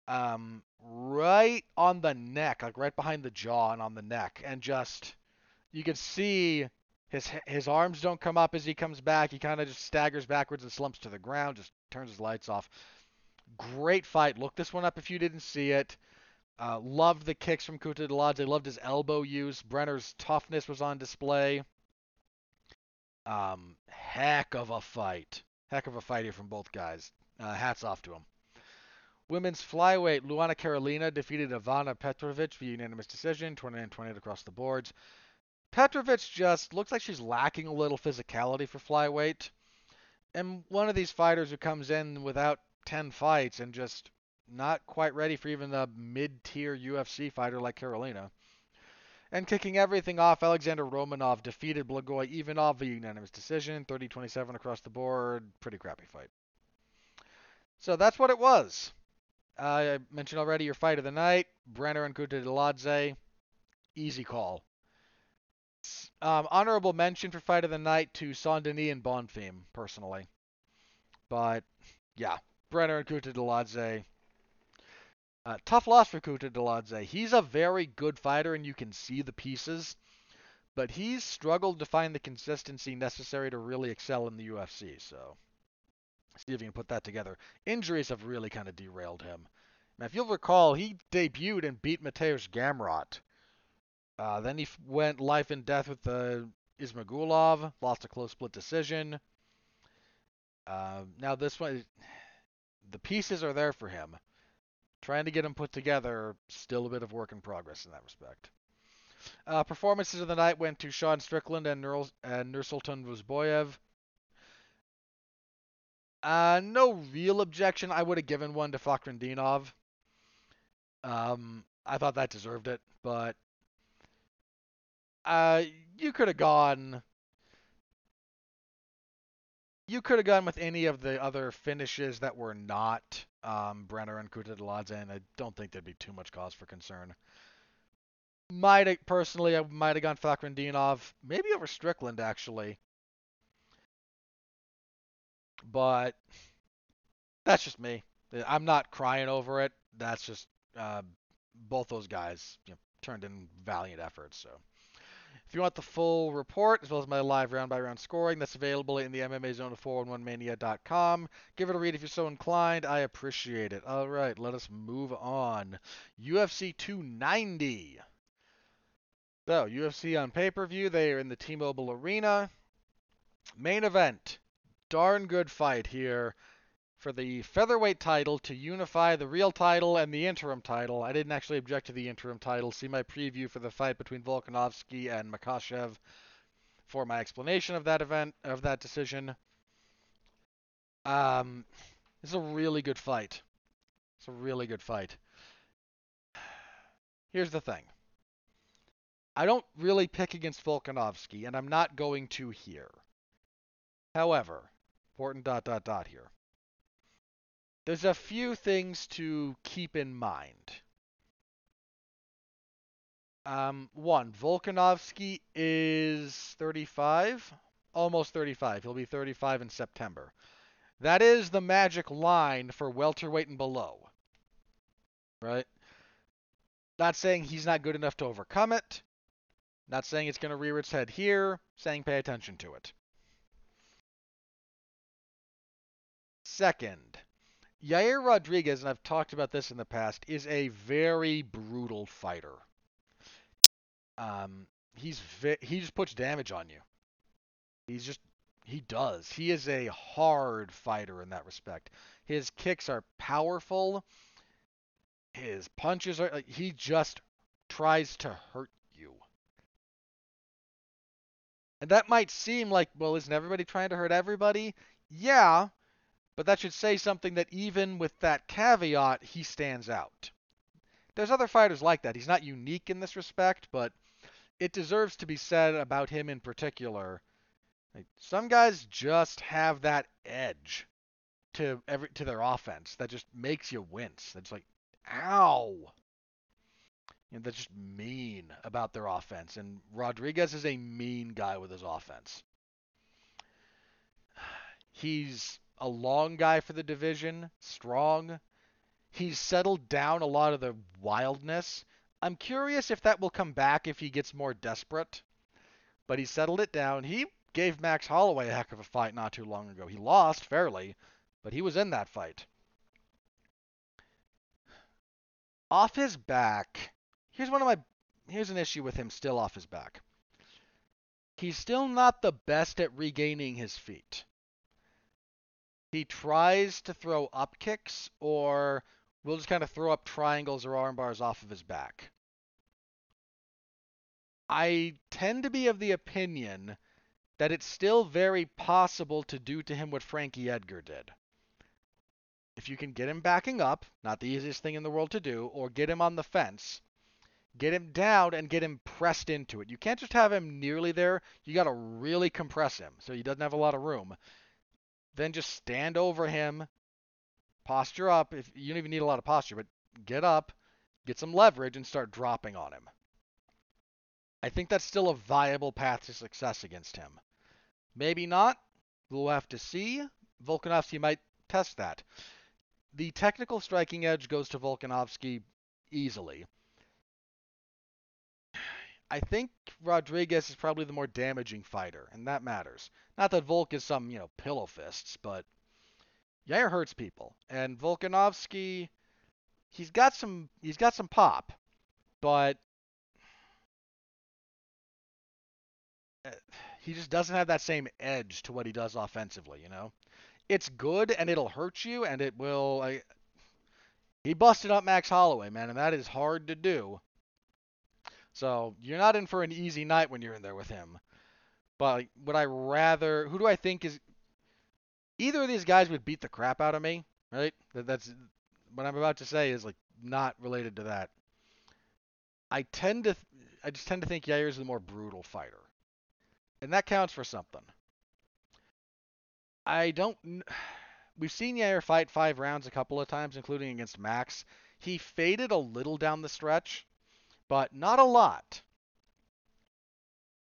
um, right on the neck, like right behind the jaw and on the neck, and just you can see his his arms don't come up as he comes back. He kind of just staggers backwards and slumps to the ground, just turns his lights off. Great fight. Look this one up if you didn't see it. Uh, loved the kicks from Kuta Kutateladze. Loved his elbow use. Brener's toughness was on display. Um, heck of a fight. Heck of a fight here from both guys. Uh, hats off to them. Women's flyweight, Luana Carolina defeated Ivana Petrovic via unanimous decision, 29-28 across the boards. Petrovic just looks like she's lacking a little physicality for flyweight. And one of these fighters who comes in without 10 fights and just not quite ready for even a mid-tier UFC fighter like Carolina. And kicking everything off, Alexander Romanov defeated Blagoy Ivanov via unanimous decision, 30-27 across the board. Pretty crappy fight. So that's what it was. Uh, I mentioned already your fight of the night, Brener and Kutateladze. Easy call. Um, honorable mention for fight of the night to Saint Denis and Bonfim, personally. But, yeah, Brener and Kutateladze. Uh, tough loss for Kutateladze. He's a very good fighter, and you can see the pieces, but he's struggled to find the consistency necessary to really excel in the UFC. So, see if you can put that together. Injuries have really kind of derailed him. Now, if you'll recall, he debuted and beat Mateusz Gamrot. Uh, then he went life and death with uh, Ismagulov, lost a close split decision. Uh, now this one, the pieces are there for him. Trying to get them put together, still a bit of work in progress in that respect. Uh, performances of the night went to Sean Strickland and, Nur- and Nursultan Ruziboev. Uh, no real objection. I would have given one to Fakhretdinov. Um, I thought that deserved it, but uh, you could have gone. You could have gone with any of the other finishes that were not um, Brener and Kutateladze, and I don't think there'd be too much cause for concern. Might personally, I might have gone Fakhretdinov, maybe over Strickland actually, but that's just me. I'm not crying over it. That's just uh, both those guys you know, turned in valiant efforts. So. If you want the full report, as well as my live round by round scoring, that's available in the MMA Zone of 411mania.com. Give it a read if you're so inclined. I appreciate it. All right, let us move on. UFC 290. So, UFC on pay per view. They are in the T Mobile Arena. Main event. Darn good fight here for the featherweight title to unify the real title and the interim title. I didn't actually object to the interim title. See my preview for the fight between Volkanovski and Makhachev for my explanation of that event of that decision. Um, it's a really good fight. It's a really good fight. <sighs> Here's the thing. I don't really pick against Volkanovski, and I'm not going to here. However, important dot dot dot here. There's a few things to keep in mind. Um, one, Volkanovski is 35, almost 35. He'll be 35 in September. That is the magic line for welterweight and below. Right? Not saying he's not good enough to overcome it. Not saying it's going to rear its head here. Saying pay attention to it. Second, Yair Rodriguez, and I've talked about this in the past, is a very brutal fighter. Um, he's vi- he just puts damage on you. He's just he does. He is a hard fighter in that respect. His kicks are powerful. His punches are like he just tries to hurt you. And that might seem like, well, isn't everybody trying to hurt everybody? Yeah, but that should say something that even with that caveat, he stands out. There's other fighters like that. He's not unique in this respect, but it deserves to be said about him in particular. Some guys just have that edge to every to their offense that just makes you wince. That's like, ow. And that's just mean about their offense. And Rodriguez is a mean guy with his offense. <sighs> He's a long guy for the division, strong. He's settled down a lot of the wildness. I'm curious if that will come back if he gets more desperate. But he settled it down. He gave Max Holloway a heck of a fight not too long ago. He lost fairly, but he was in that fight. Off his back, here's one of my here's an issue with him still off his back. He's still not the best at regaining his feet. He tries to throw up kicks or will just kind of throw up triangles or arm bars off of his back. I tend to be of the opinion that it's still very possible to do to him what Frankie Edgar did. If you can get him backing up, not the easiest thing in the world to do, or get him on the fence, get him down and get him pressed into it. You can't just have him nearly there. You got to really compress him so he doesn't have a lot of room. Then just stand over him, posture up. If you don't even need a lot of posture, but get up, get some leverage, and start dropping on him. I think that's still a viable path to success against him. Maybe not. We'll have to see. Volkanovski might test that. The technical striking edge goes to Volkanovski easily. I think Rodriguez is probably the more damaging fighter, and that matters. Not that Volk is some, you know, pillow fists, but Yair hurts people. And Volkanovski, he's got some he's got some pop, but uh, he just doesn't have that same edge to what he does offensively, you know? It's good and it'll hurt you and it will I, he busted up Max Holloway, man, and that is hard to do. So you're not in for an easy night when you're in there with him. But would I rather? Who do I think is? Either of these guys would beat the crap out of me, right? That, that's what I'm about to say is like not related to that. I tend to, I just tend to think Yair is the more brutal fighter, and that counts for something. I don't. <sighs> We've seen Yair fight five rounds a couple of times, including against Max. He faded a little down the stretch, but not a lot.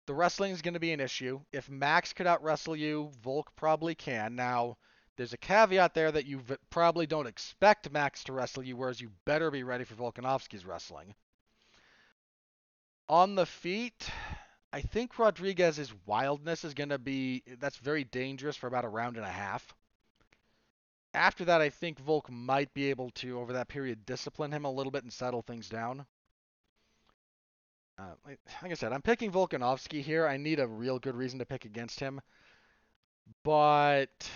The wrestling is going to be an issue. If Max could out wrestle you, Volk probably can. Now, there's a caveat there that you probably don't expect Max to wrestle you, whereas you better be ready for Volkanovski's wrestling. On the feet, I think Rodriguez's wildness is going to be that's very dangerous for about a round and a half. After that, I think Volk might be able to, over that period, discipline him a little bit and settle things down. Uh, like, like I said, I'm picking Volkanovski here. I need a real good reason to pick against him. But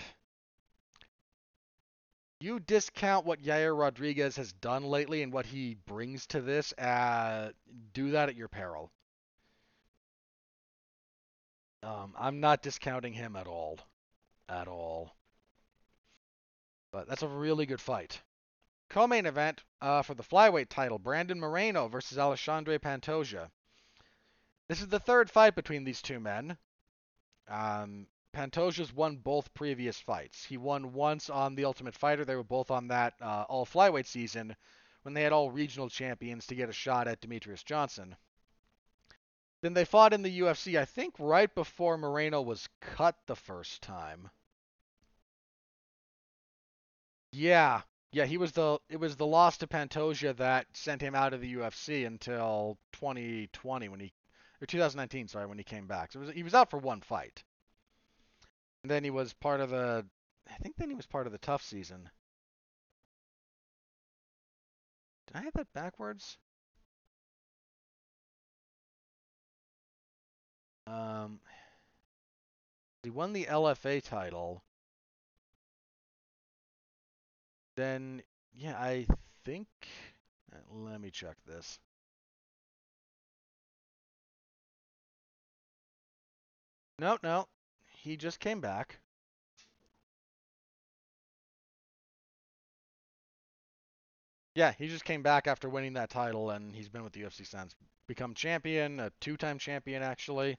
you discount what Yair Rodriguez has done lately and what he brings to this, uh, do that at your peril. Um, I'm not discounting him at all. At all. But that's a really good fight. Co-main event uh, for the flyweight title: Brandon Moreno versus Alexandre Pantoja. This is the third fight between these two men. Um, Pantoja's won both previous fights. He won once on The Ultimate Fighter. They were both on that uh, all flyweight season when they had all regional champions to get a shot at Demetrious Johnson. Then they fought in the UFC, I think right before Moreno was cut the first time. Yeah, yeah, he was the it was the loss to Pantoja that sent him out of the UFC until 2020 when he or 2019, sorry, when he came back. So was, he was out for one fight. And then he was part of the I think then he was part of the tough season. Did I have that backwards? Um, he won the LFA title. Then, yeah, I think. Uh, let me check this. No, no. He just came back. Yeah, he just came back after winning that title, and he's been with the UFC since. Become champion, a two-time champion actually.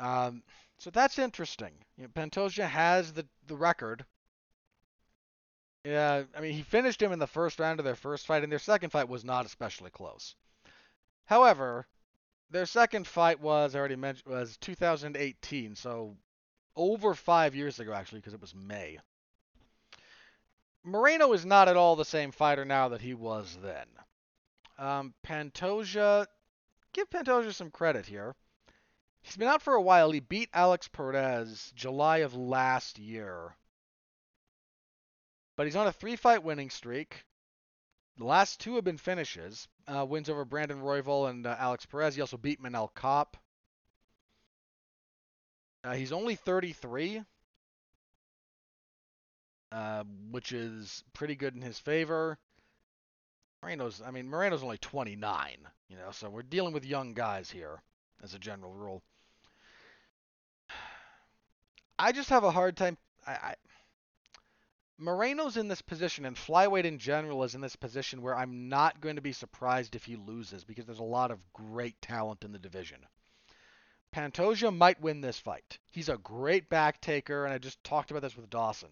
Um, so that's interesting. You know, Pantoja has the the record. Yeah, I mean he finished him in the first round of their first fight, and their second fight was not especially close. However, their second fight was I already mentioned was 2018, so over five years ago actually, because it was May. Moreno is not at all the same fighter now that he was then. Um, Pantoja, give Pantoja some credit here. He's been out for a while. He beat Alex Perez July of last year. But he's on a three fight winning streak. The last two have been finishes. Uh, wins over Brandon Royval and uh, Alex Perez. He also beat Manel Kape. Uh, he's only 33, uh, which is pretty good in his favor. Moreno's, I mean, Moreno's only 29, you know, so we're dealing with young guys here as a general rule. <sighs> I just have a hard time. I, I, Moreno's in this position, and flyweight in general is in this position where I'm not going to be surprised if he loses because there's a lot of great talent in the division. Pantoja might win this fight. He's a great back taker, and I just talked about this with Dawson.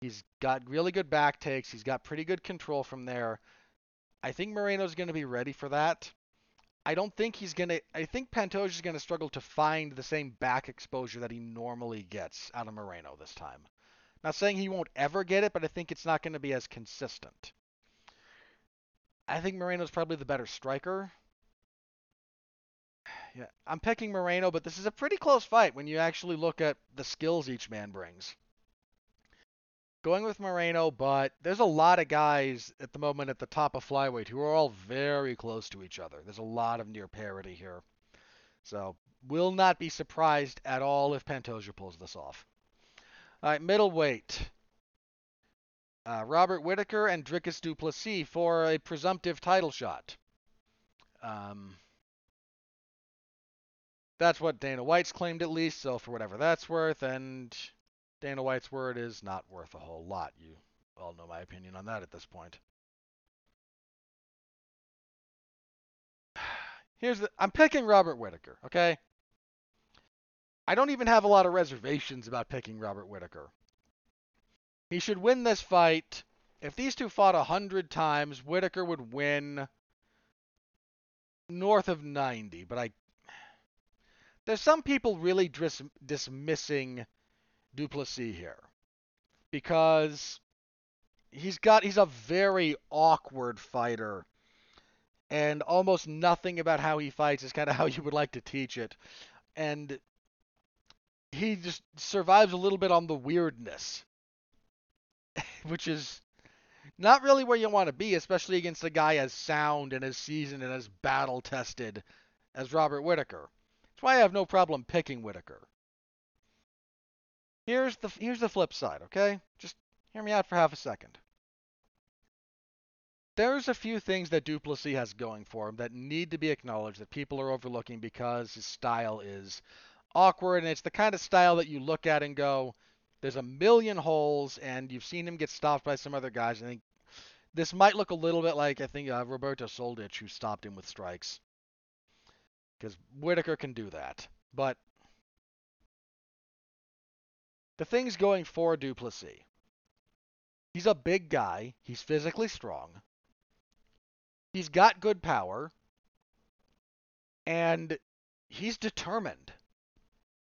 He's got really good back takes. He's got pretty good control from there. I think Moreno's going to be ready for that. I don't think he's going to. I think Pantoja is going to struggle to find the same back exposure that he normally gets out of Moreno this time. Not saying he won't ever get it, but I think it's not going to be as consistent. I think Moreno's probably the better striker. <sighs> Yeah, I'm picking Moreno, but this is a pretty close fight when you actually look at the skills each man brings going with Moreno, but there's a lot of guys at the moment at the top of flyweight who are all very close to each other. There's a lot of near parity here. So, will not be surprised at all if Pantoja pulls this off. All right, middleweight. Uh, Robert Whitaker and Dricus Du Plessis for a presumptive title shot. Um, that's what Dana White's claimed at least, so for whatever that's worth, and Dana White's word is not worth a whole lot. You all know my opinion on that at this point. <sighs> Here's the I'm picking Robert Whitaker, okay? I don't even have a lot of reservations about picking Robert Whitaker. He should win this fight. If these two fought a hundred times, Whitaker would win north of 90. But I, there's some people really dis- dismissing Du Plessis here because he's got he's a very awkward fighter and almost nothing about how he fights is kind of how you would like to teach it and he just survives a little bit on the weirdness <laughs> which is not really where you want to be especially against a guy as sound and as seasoned and as battle tested as Robert Whitaker that's why I have no problem picking Whitaker Here's the here's the flip side, okay? Just hear me out for half a second. There's a few things that Du Plessis has going for him that need to be acknowledged that people are overlooking because his style is awkward and it's the kind of style that you look at and go, there's a million holes and you've seen him get stopped by some other guys. I think this might look a little bit like I think uh, Roberto Soldic who stopped him with strikes. because Whitaker can do that. But the things going for Du Plessis. He's a big guy. He's physically strong. He's got good power. And he's determined.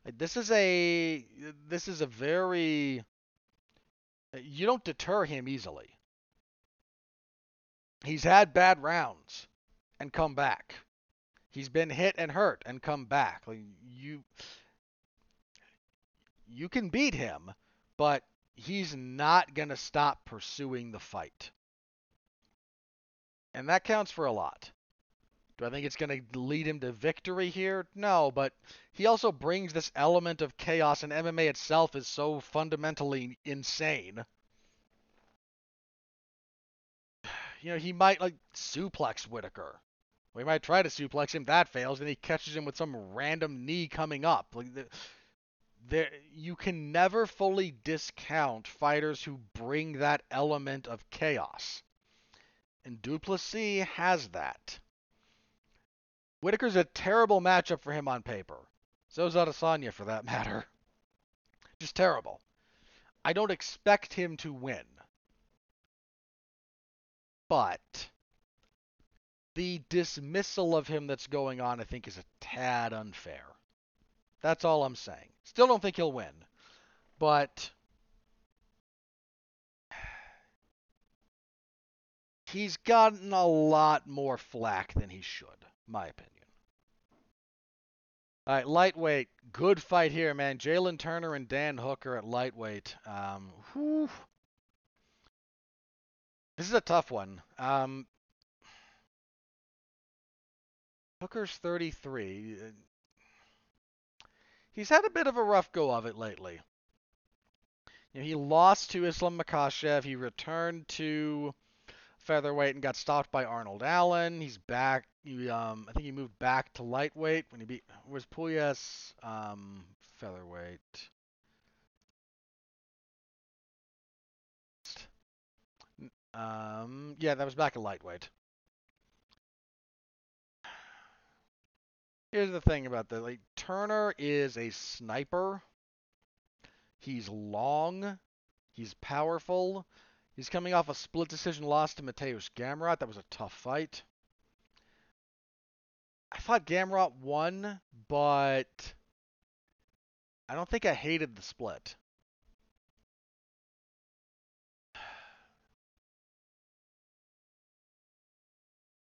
This is a this is a very uh, you don't deter him easily. He's had bad rounds and come back. He's been hit and hurt and come back. Like you you can beat him, but he's not going to stop pursuing the fight. And that counts for a lot. Do I think it's going to lead him to victory here? No, but he also brings this element of chaos, and MMA itself is so fundamentally insane. <sighs> You know, he might like suplex Whitaker. We might try to suplex him. That fails, and he catches him with some random knee coming up. Like the, there, you can never fully discount fighters who bring that element of chaos. And Du Plessis has that. Whitaker's a terrible matchup for him on paper. So's Adesanya, for that <laughs> matter. Just terrible. I don't expect him to win. But the dismissal of him that's going on, I think, is a tad unfair. That's all I'm saying. Still don't think he'll win. But <sighs> he's gotten a lot more flack than he should, my opinion. All right, lightweight, good fight here, man. Jalen Turner and Dan Hooker at lightweight. Um, whew. This is a tough one. Um, Hooker's 33. He's had a bit of a rough go of it lately. You know, he lost to Islam Makhachev. He returned to featherweight and got stopped by Arnold Allen. He's back. He, um, I think he moved back to lightweight when he beat. Was Puglisi um, featherweight? Um, yeah, that was back at lightweight. Here's the thing about that. Like Turner is a sniper. He's long. He's powerful. He's coming off a split decision loss to Mateusz Gamrot. That was a tough fight. I thought Gamrot won, but I don't think I hated the split. <sighs>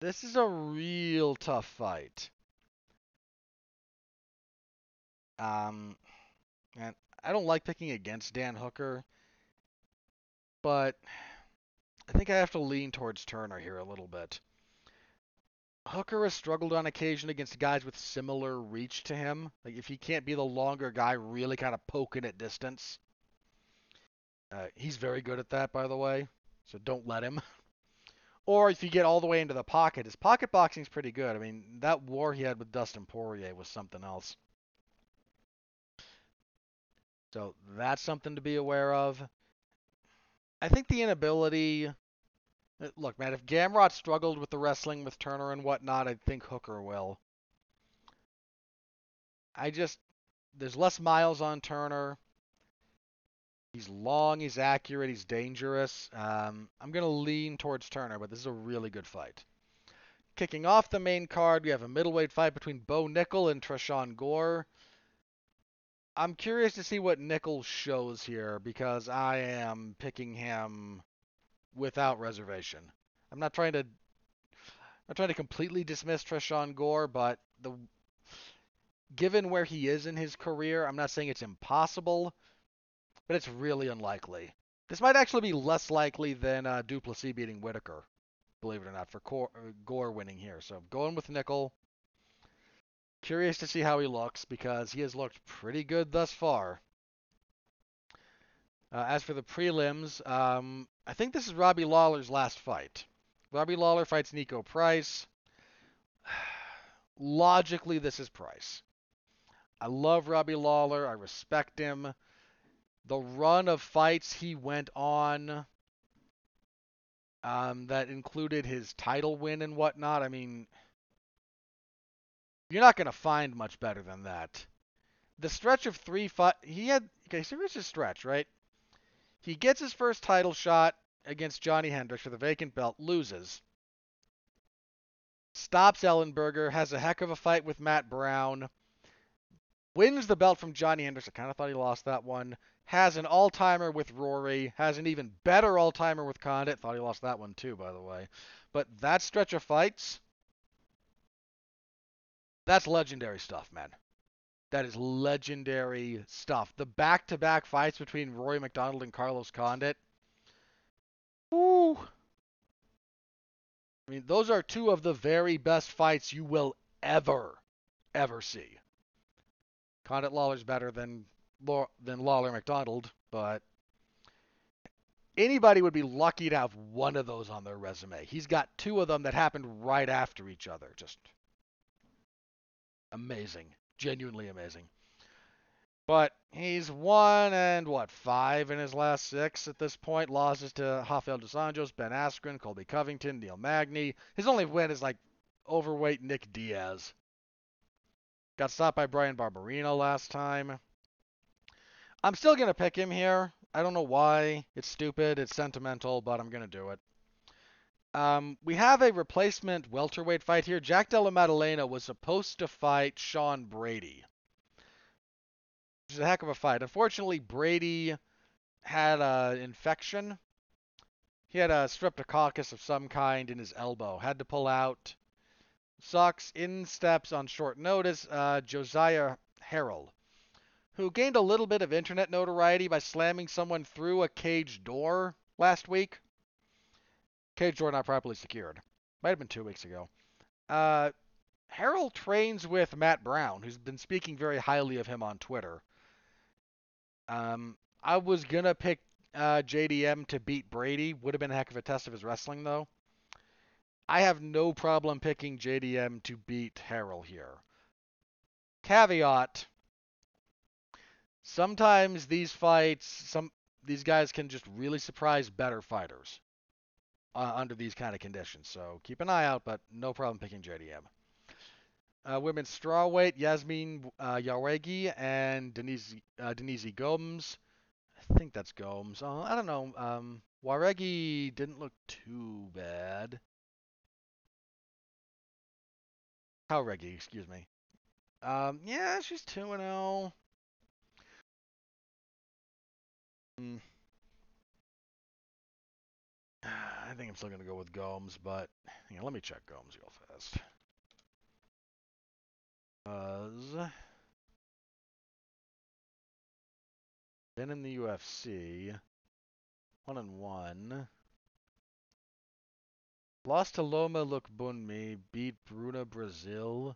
This is a real tough fight. Um, and I don't like picking against Dan Hooker, but I think I have to lean towards Turner here a little bit. Hooker has struggled on occasion against guys with similar reach to him. Like if he can't be the longer guy, really kind of poking at distance. Uh, he's very good at that, by the way. So don't let him. <laughs> or if you get all the way into the pocket, his pocket boxing is pretty good. I mean, that war he had with Dustin Poirier was something else. So that's something to be aware of. I think the inability. Uh, look, man, if Gamrot struggled with the wrestling with Turner and whatnot, I think Hooker will. I just. There's less miles on Turner. He's long, he's accurate, he's dangerous. Um, I'm going to lean towards Turner, but this is a really good fight. Kicking off the main card, we have a middleweight fight between Bo Nickal and Tresean Gore. I'm curious to see what Nickal shows here because I am picking him without reservation. I'm not trying to I'm not trying to completely dismiss Tresean Gore, but the given where he is in his career, I'm not saying it's impossible, but it's really unlikely. This might actually be less likely than uh, Du Plessis beating Whitaker, believe it or not, for Gore winning here. So going with Nickal. Curious to see how he looks because he has looked pretty good thus far. Uh, as for the prelims, um, I think this is Robbie Lawler's last fight. Robbie Lawler fights Niko Price. <sighs> Logically, this is Price. I love Robbie Lawler. I respect him. The run of fights he went on um, that included his title win and whatnot. I mean, You're not going to find much better than that. The stretch of three fight, he had okay. So here's his stretch, right? He gets his first title shot against Johnny Hendricks for the vacant belt, loses. Stops Ellenberger, has a heck of a fight with Matt Brown, wins the belt from Johnny Hendricks. I kind of thought he lost that one. Has an all timer with Rory, has an even better all timer with Condit. Thought he lost that one too, by the way. But that stretch of fights, that's legendary stuff, man. That is legendary stuff. The back to back fights between Rory MacDonald and Carlos Condit. Woo! I mean, those are two of the very best fights you will ever, ever see. Condit Lawler's better than than Lawler MacDonald, but anybody would be lucky to have one of those on their resume. He's got two of them that happened right after each other. Just amazing. Genuinely amazing. But he's one and what five in his last six at this point. Losses to Rafael dos Anjos, Ben Askren, Colby Covington, Neil Magny. His only win is like overweight Nick Diaz. Got stopped by Bryan Barberena last time. I'm still gonna pick him here. I don't know why. It's stupid. It's sentimental, but I'm gonna do it. Um, we have a replacement welterweight fight here. Jack Della Maddalena was supposed to fight Sean Brady. Which is a heck of a fight. Unfortunately, Brady had an infection. He had a streptococcus of some kind in his elbow. Had to pull out. Sucks. In steps on short notice uh, Josiah Harrell, who gained a little bit of internet notoriety by slamming someone through a cage door last week. Cage door not properly secured. Might have been two weeks ago. Uh, Harrell trains with Matt Brown, who's been speaking very highly of him on Twitter. Um, I was gonna pick uh, JDM to beat Brady. Would have been a heck of a test of his wrestling, though. I have no problem picking JDM to beat Harrell here. Caveat: Sometimes these fights, some these guys can just really surprise better fighters uh, under these kind of conditions. So keep an eye out, but no problem picking JDM. Uh, women's strawweight, Yazmin uh, Jauregui and Denise, uh, Denise Gomes. I think that's Gomes. Uh, I don't know. Um, Jauregui didn't look too bad. Jauregui, excuse me. Um, yeah, she's 2 and 0. Mm. <sighs> <sighs> I think I'm still going to go with Gomes, but yeah, let me check Gomes real fast. Buzz. Been in the UFC. One and one. Lost to Loma Lookboonmee. Beat Bruna Brasil.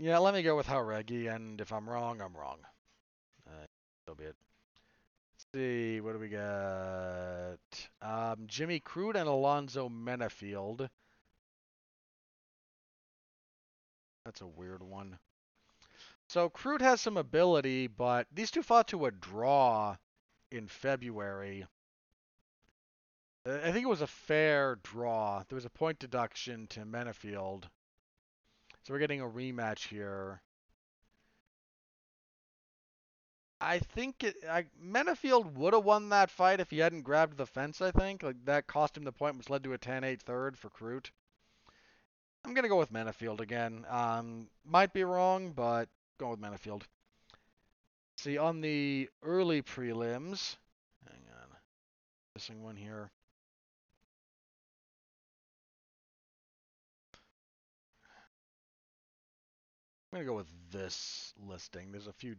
Yeah, let me go with Jauregui, and if I'm wrong, I'm wrong. Uh, so be it see, what do we got? Um, Jimmy Crute and Alonzo Menifield. That's a weird one. So Crute has some ability, but these two fought to a draw in February. I think it was a fair draw. There was a point deduction to Menifield. So we're getting a rematch here. I think it, I, Menifield would have won that fight if he hadn't grabbed the fence. I think like that cost him the point, which led to a 10-8 third for Crute. I'm gonna go with Menifield again. Um, might be wrong, but going with Menifield. See on the early prelims. Hang on, missing one here. I'm gonna go with this listing. There's a few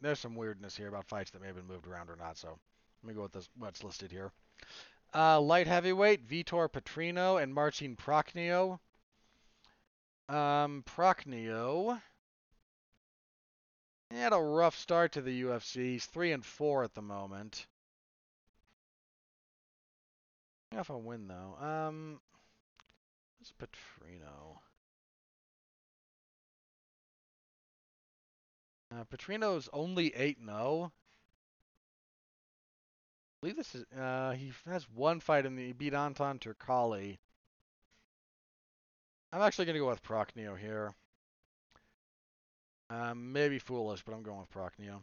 there's some weirdness here about fights that may have been moved around or not. So let me go with this, what's listed here. Uh, light heavyweight, Vitor Petrino and Marcin Prachnio. Um, Prachnio he had a rough start to the UFC. He's three and four at the moment. If I win though, um, what's Petrino? Uh, Petrino's only 8 0. I believe this is. Uh, he has one fight in the. He beat Anton Turkalj. I'm actually going to go with Prochnio here. Um, maybe foolish, but I'm going with Prochnio.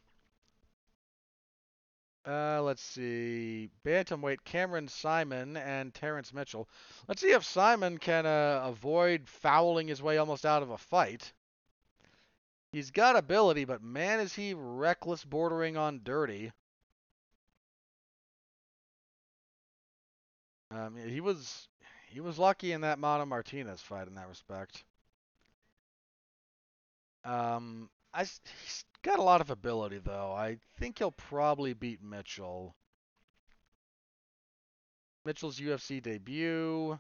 Uh, let's see. Bantamweight Cameron Saaiman and Terrence Mitchell. Let's see if Saaiman can uh, avoid fouling his way almost out of a fight. He's got ability, but man, is he reckless, bordering on dirty. Um, he was he was lucky in that Mana Martinez fight in that respect. Um, I he's got a lot of ability though. I think he'll probably beat Mitchell. Mitchell's UFC debut.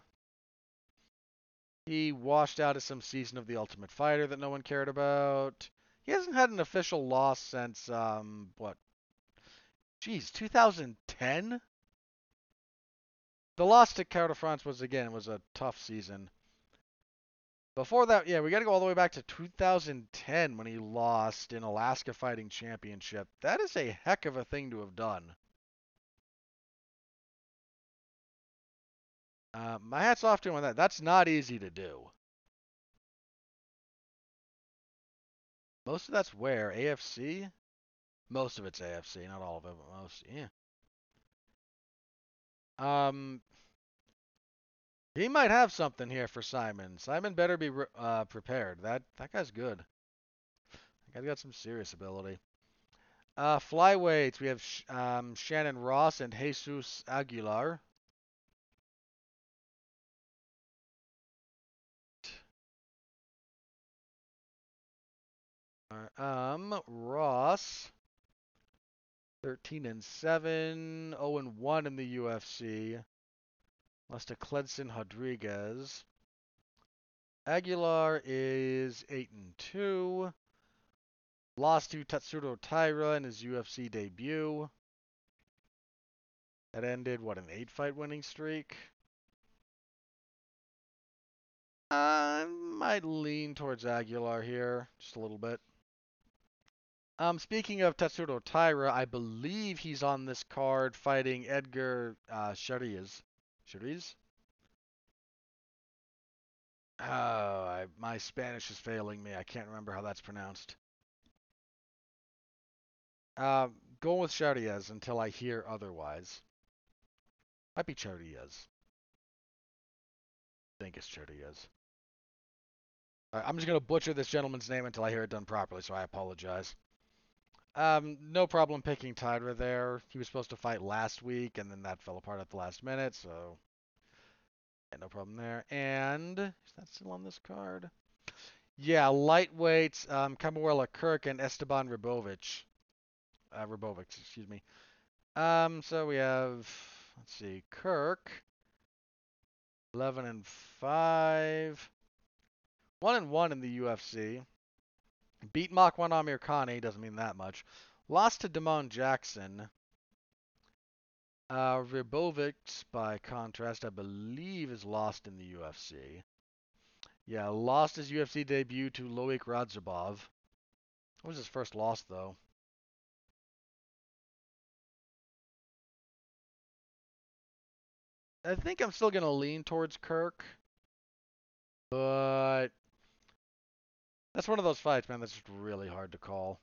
He washed out of some season of The Ultimate Fighter that no one cared about. He hasn't had an official loss since um what? Geez, 2010. The loss to Counter France was again was a tough season. Before that, yeah, we got to go all the way back to 2010 when he lost in Alaska Fighting Championship. That is a heck of a thing to have done. Uh, my hat's off to him on that. That's not easy to do. Most of that's where AFC. Most of it's AFC, not all of it, but most. Yeah. Um, he might have something here for Saaiman. Saaiman better be uh, prepared. That that guy's good. That guy's got some serious ability. Uh, flyweights, we have um, Shannon Ross and Jesus Aguilar. Um, Ross, 13 and 7, 0 and 1 in the UFC. Lost to Kleydson Rodrigues. Aguilar is 8 and 2. Lost to Tatsuro Taira in his UFC debut. That ended, what, an 8 fight winning streak? I might lean towards Aguilar here, just a little bit. Um, speaking of Tatsuro Taira, I believe he's on this card fighting Edgar uh, Chairez. Chairez? Oh, I, my Spanish is failing me. I can't remember how that's pronounced. Uh, going with Chairez until I hear otherwise. Might be Chairez. I think it's Chairez. Right, I'm just going to butcher this gentleman's name until I hear it done properly, so I apologize. Um, no problem picking Taira there. He was supposed to fight last week, and then that fell apart at the last minute, so yeah, no problem there. And is that still on this card? Yeah, lightweights, um, Kamuela Kirk and Esteban Ribovic. Uh, Ribovic, excuse me. Um, so we have, let's see, Kirk, 11 and 5, 1 and 1 in the UFC. Beat Makwan Amirkhani, doesn't mean that much. Lost to Damon Jackson. Uh, Ribovic, by contrast, I believe is lost in the UFC. Yeah, lost his UFC debut to Loik Radzhabov. What was his first loss, though? I think I'm still going to lean towards Kirk. But that's one of those fights, man, that's just really hard to call.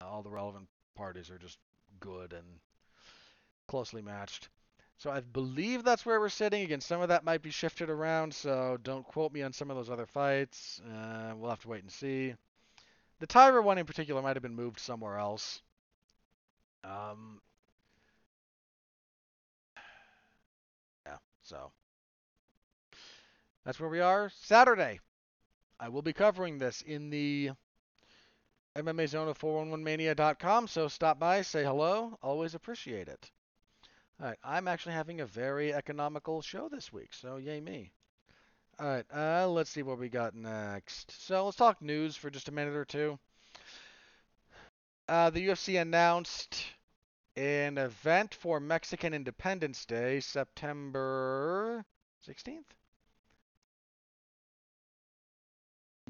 All the relevant parties are just good and closely matched. So I believe that's where we're sitting. Again, some of that might be shifted around, so don't quote me on some of those other fights. Uh, we'll have to wait and see. The Taira one in particular might have been moved somewhere else. Um, <sighs> yeah, so that's where we are. Saturday. I will be covering this in the MMA Zone of 411mania.com, so stop by, say hello. Always appreciate it. All right, I'm actually having a very economical show this week, so yay me. All right, uh, let's see what we got next. So let's talk news for just a minute or two. Uh, the UFC announced an event for Mexican Independence Day, September 16th.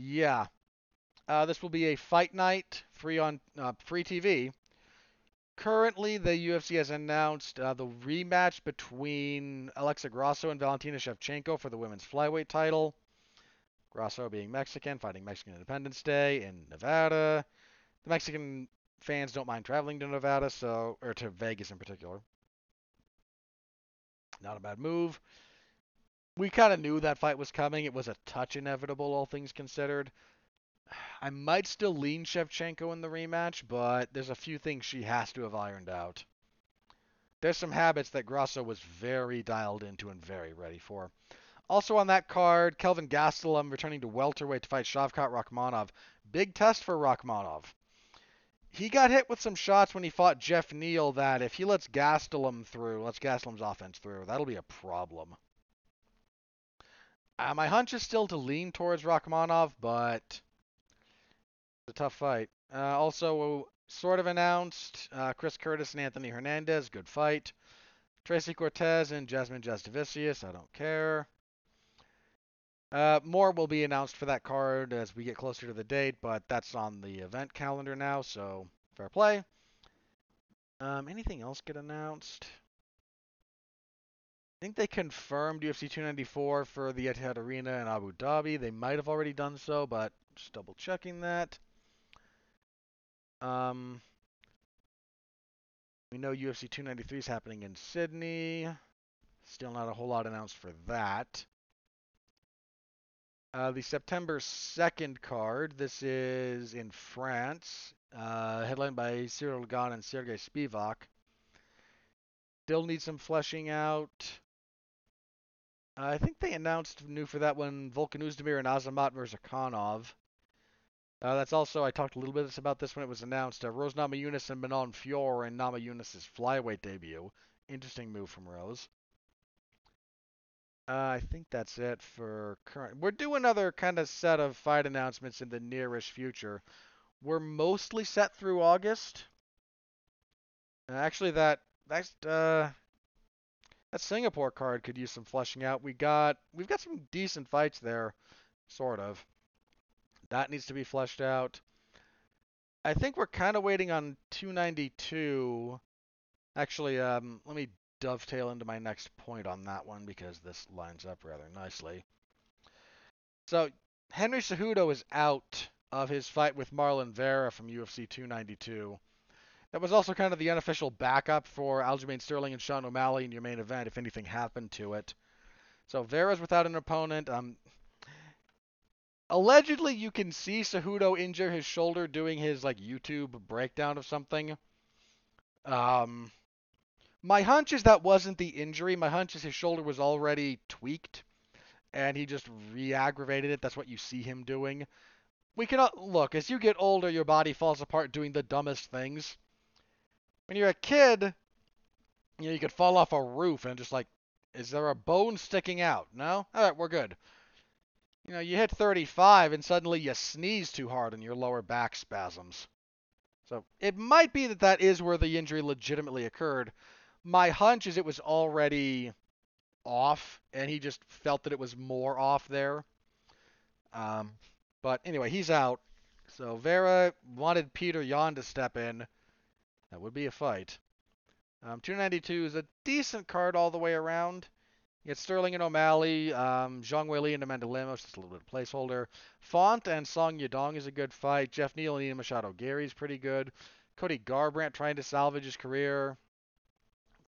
Yeah. Uh, this will be a fight night, free on uh, free TV currently, the UFC has announced uh, the rematch between Alexa Grasso and Valentina Shevchenko for the women's flyweight title. Grasso being Mexican, fighting Mexican Independence Day in Nevada. The Mexican fans don't mind traveling to Nevada, so or to Vegas in particular. Not a bad move. We kind of knew that fight was coming. It was a touch inevitable, all things considered. <sighs> I might still lean Shevchenko in the rematch, but there's a few things she has to have ironed out. There's some habits that Grasso was very dialed into and very ready for. Also on that card, Kelvin Gastelum returning to welterweight to fight Shavkat Rakhmonov. Big test for Rakhmonov. He got hit with some shots when he fought Geoff Neal that if he lets Gastelum through, lets Gastelum's offense through, that'll be a problem. Uh, my hunch is still to lean towards Rakhmonov, but it's a tough fight. Uh, also, sort of announced uh, Chris Curtis and Anthony Hernandez, good fight. Tracy Cortez and Jasmine Jasudavicius, I don't care. Uh, more will be announced for that card as we get closer to the date, but that's on the event calendar now, so fair play. Um, anything else get announced? I think they confirmed UFC 294 for the Etihad Arena in Abu Dhabi. They might have already done so, but just double checking that. Um, we know UFC 293 is happening in Sydney. Still not a whole lot announced for that. Uh, the September 2nd card. This is in France, uh, headlined by Cyril Gane and Sergey Spivak. Still need some fleshing out. I think they announced new for that one Volkan Oezdemir and Azamat Murzakanov. Uh, that's also, I talked a little bit about this when it was announced. Uh, Rose Namajunas and Manon Fiorot in Namajunas' flyweight debut. Interesting move from Rose. Uh, I think that's it for current. We're doing another kind of set of fight announcements in the nearish future. We're mostly set through August. Actually, that that's uh, that Singapore card could use some fleshing out. We got we've got some decent fights there, sort of. That needs to be fleshed out. I think we're kind of waiting on 292. Actually, um, let me dovetail into my next point on that one because this lines up rather nicely. So Henry Cejudo is out of his fight with Marlon Vera from UFC 292. That was also kind of the unofficial backup for Aljamain Sterling and Sean O'Malley in your main event if anything happened to it. So Vera's without an opponent. Um, allegedly, you can see Cejudo injure his shoulder doing his like YouTube breakdown of something. Um, my hunch is that wasn't the injury. My hunch is his shoulder was already tweaked, and he just re-aggravated it. That's what you see him doing. We cannot look as you get older, your body falls apart doing the dumbest things when you're a kid, you know, you could fall off a roof and just like, is there a bone sticking out? No? All right, we're good. You know, you hit 35 and suddenly you sneeze too hard and your lower back spasms. So it might be that that is where the injury legitimately occurred. My hunch is it was already off and he just felt that it was more off there. Um, but anyway, he's out. So Vera wanted Petr Yan to step in. That would be a fight. Um, 292 is a decent card all the way around. You get Sterling and O'Malley, um, Zhang Weili and Amanda Lemos, just a little bit of placeholder. Font and Song Yadong is a good fight. Geoff Neal and Ian Machado Garry is pretty good. Cody Garbrandt trying to salvage his career.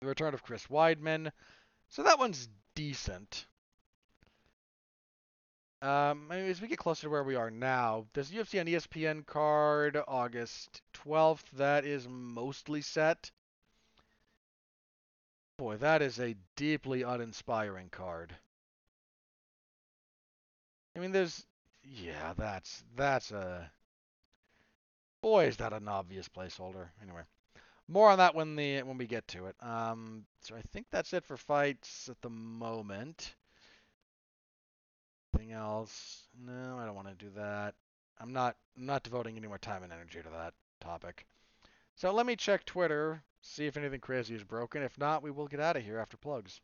The return of Chris Weidman. So that one's decent. Um, as we get closer to where we are now, there's UFC on ESPN card August 12th. That is mostly set. Boy, that is a deeply uninspiring card. I mean, there's, yeah, that's that's a. Boy, is that an obvious placeholder. Anyway, more on that when the when we get to it. Um, so I think that's it for fights at the moment. Anything else? No, I don't want to do that. I'm not I'm not devoting any more time and energy to that topic. So let me check Twitter, see if anything crazy is broken. If not, we will get out of here after plugs.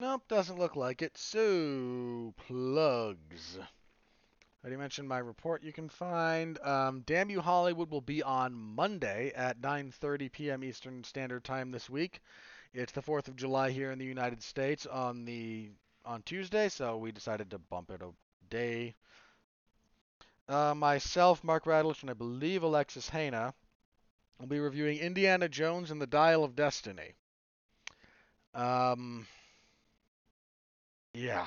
Nope, doesn't look like it. So, plugs. I already mentioned my report you can find. Um, Damn You Hollywood will be on Monday at 9.30 p.m. Eastern Standard Time this week. It's the 4th of July here in the United States on the on Tuesday, so we decided to bump it a day. Uh, myself, Mark Radulich, and I believe Alexis Hana will be reviewing Indiana Jones and the Dial of Destiny. Um, yeah.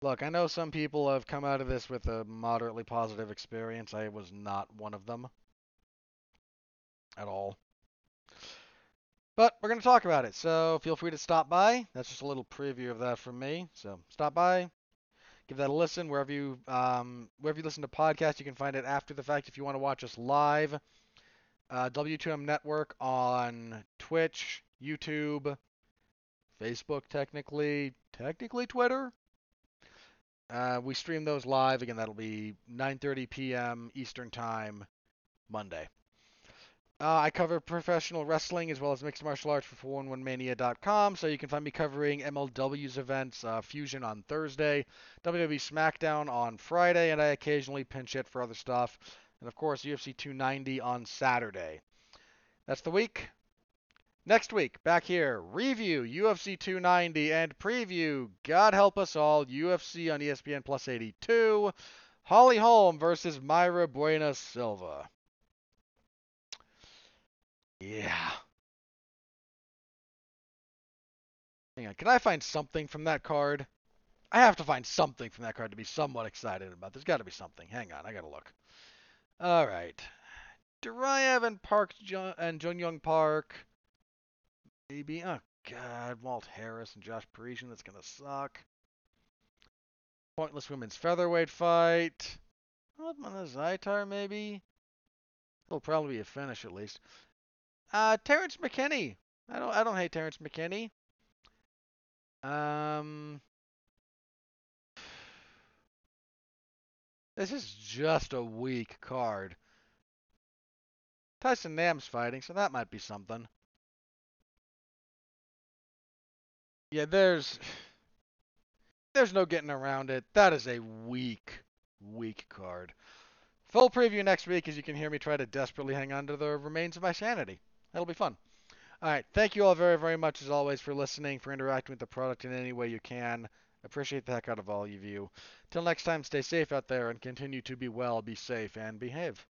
Look, I know some people have come out of this with a moderately positive experience. I was not one of them at all. But we're going to talk about it, so feel free to stop by. That's just a little preview of that from me. So stop by, give that a listen wherever you um, wherever you listen to podcasts. You can find it after the fact if you want to watch us live. Uh, W2M Network on Twitch, YouTube, Facebook, technically, technically Twitter. Uh, we stream those live again. That'll be 9:30 p.m. Eastern Time, Monday. Uh, I cover professional wrestling as well as mixed martial arts for 411mania.com, so you can find me covering MLW's events, uh, Fusion on Thursday, WWE SmackDown on Friday, and I occasionally pinch hit for other stuff, and of course UFC 290 on Saturday. That's the week. Next week, back here, review UFC 290 and preview, God help us all, UFC on ESPN Plus 82, Holly Holm versus Mayra Bueno Silva. Yeah. Hang on, can I find something from that card? I have to find something from that card to be somewhat excited about. There's got to be something. Hang on, I gotta look. All right. Duraev and Park and Jun Yong Park. Maybe. Oh God, Walt Harris and Josh Parisian. That's gonna suck. Pointless women's featherweight fight. Zaitar maybe. It'll probably be a finish at least. Uh, Terrence McKinney. I don't I don't hate Terrence McKinney. Um, this is just a weak card. Tyson Nam's fighting, so that might be something. Yeah, there's there's no getting around it. That is a weak, weak card. Full preview next week as you can hear me try to desperately hang on to the remains of my sanity. That'll be fun. All right. Thank you all very, very much, as always, for listening, for interacting with the product in any way you can. Appreciate the heck out of all of you. Till next time, stay safe out there and continue to be well, be safe, and behave.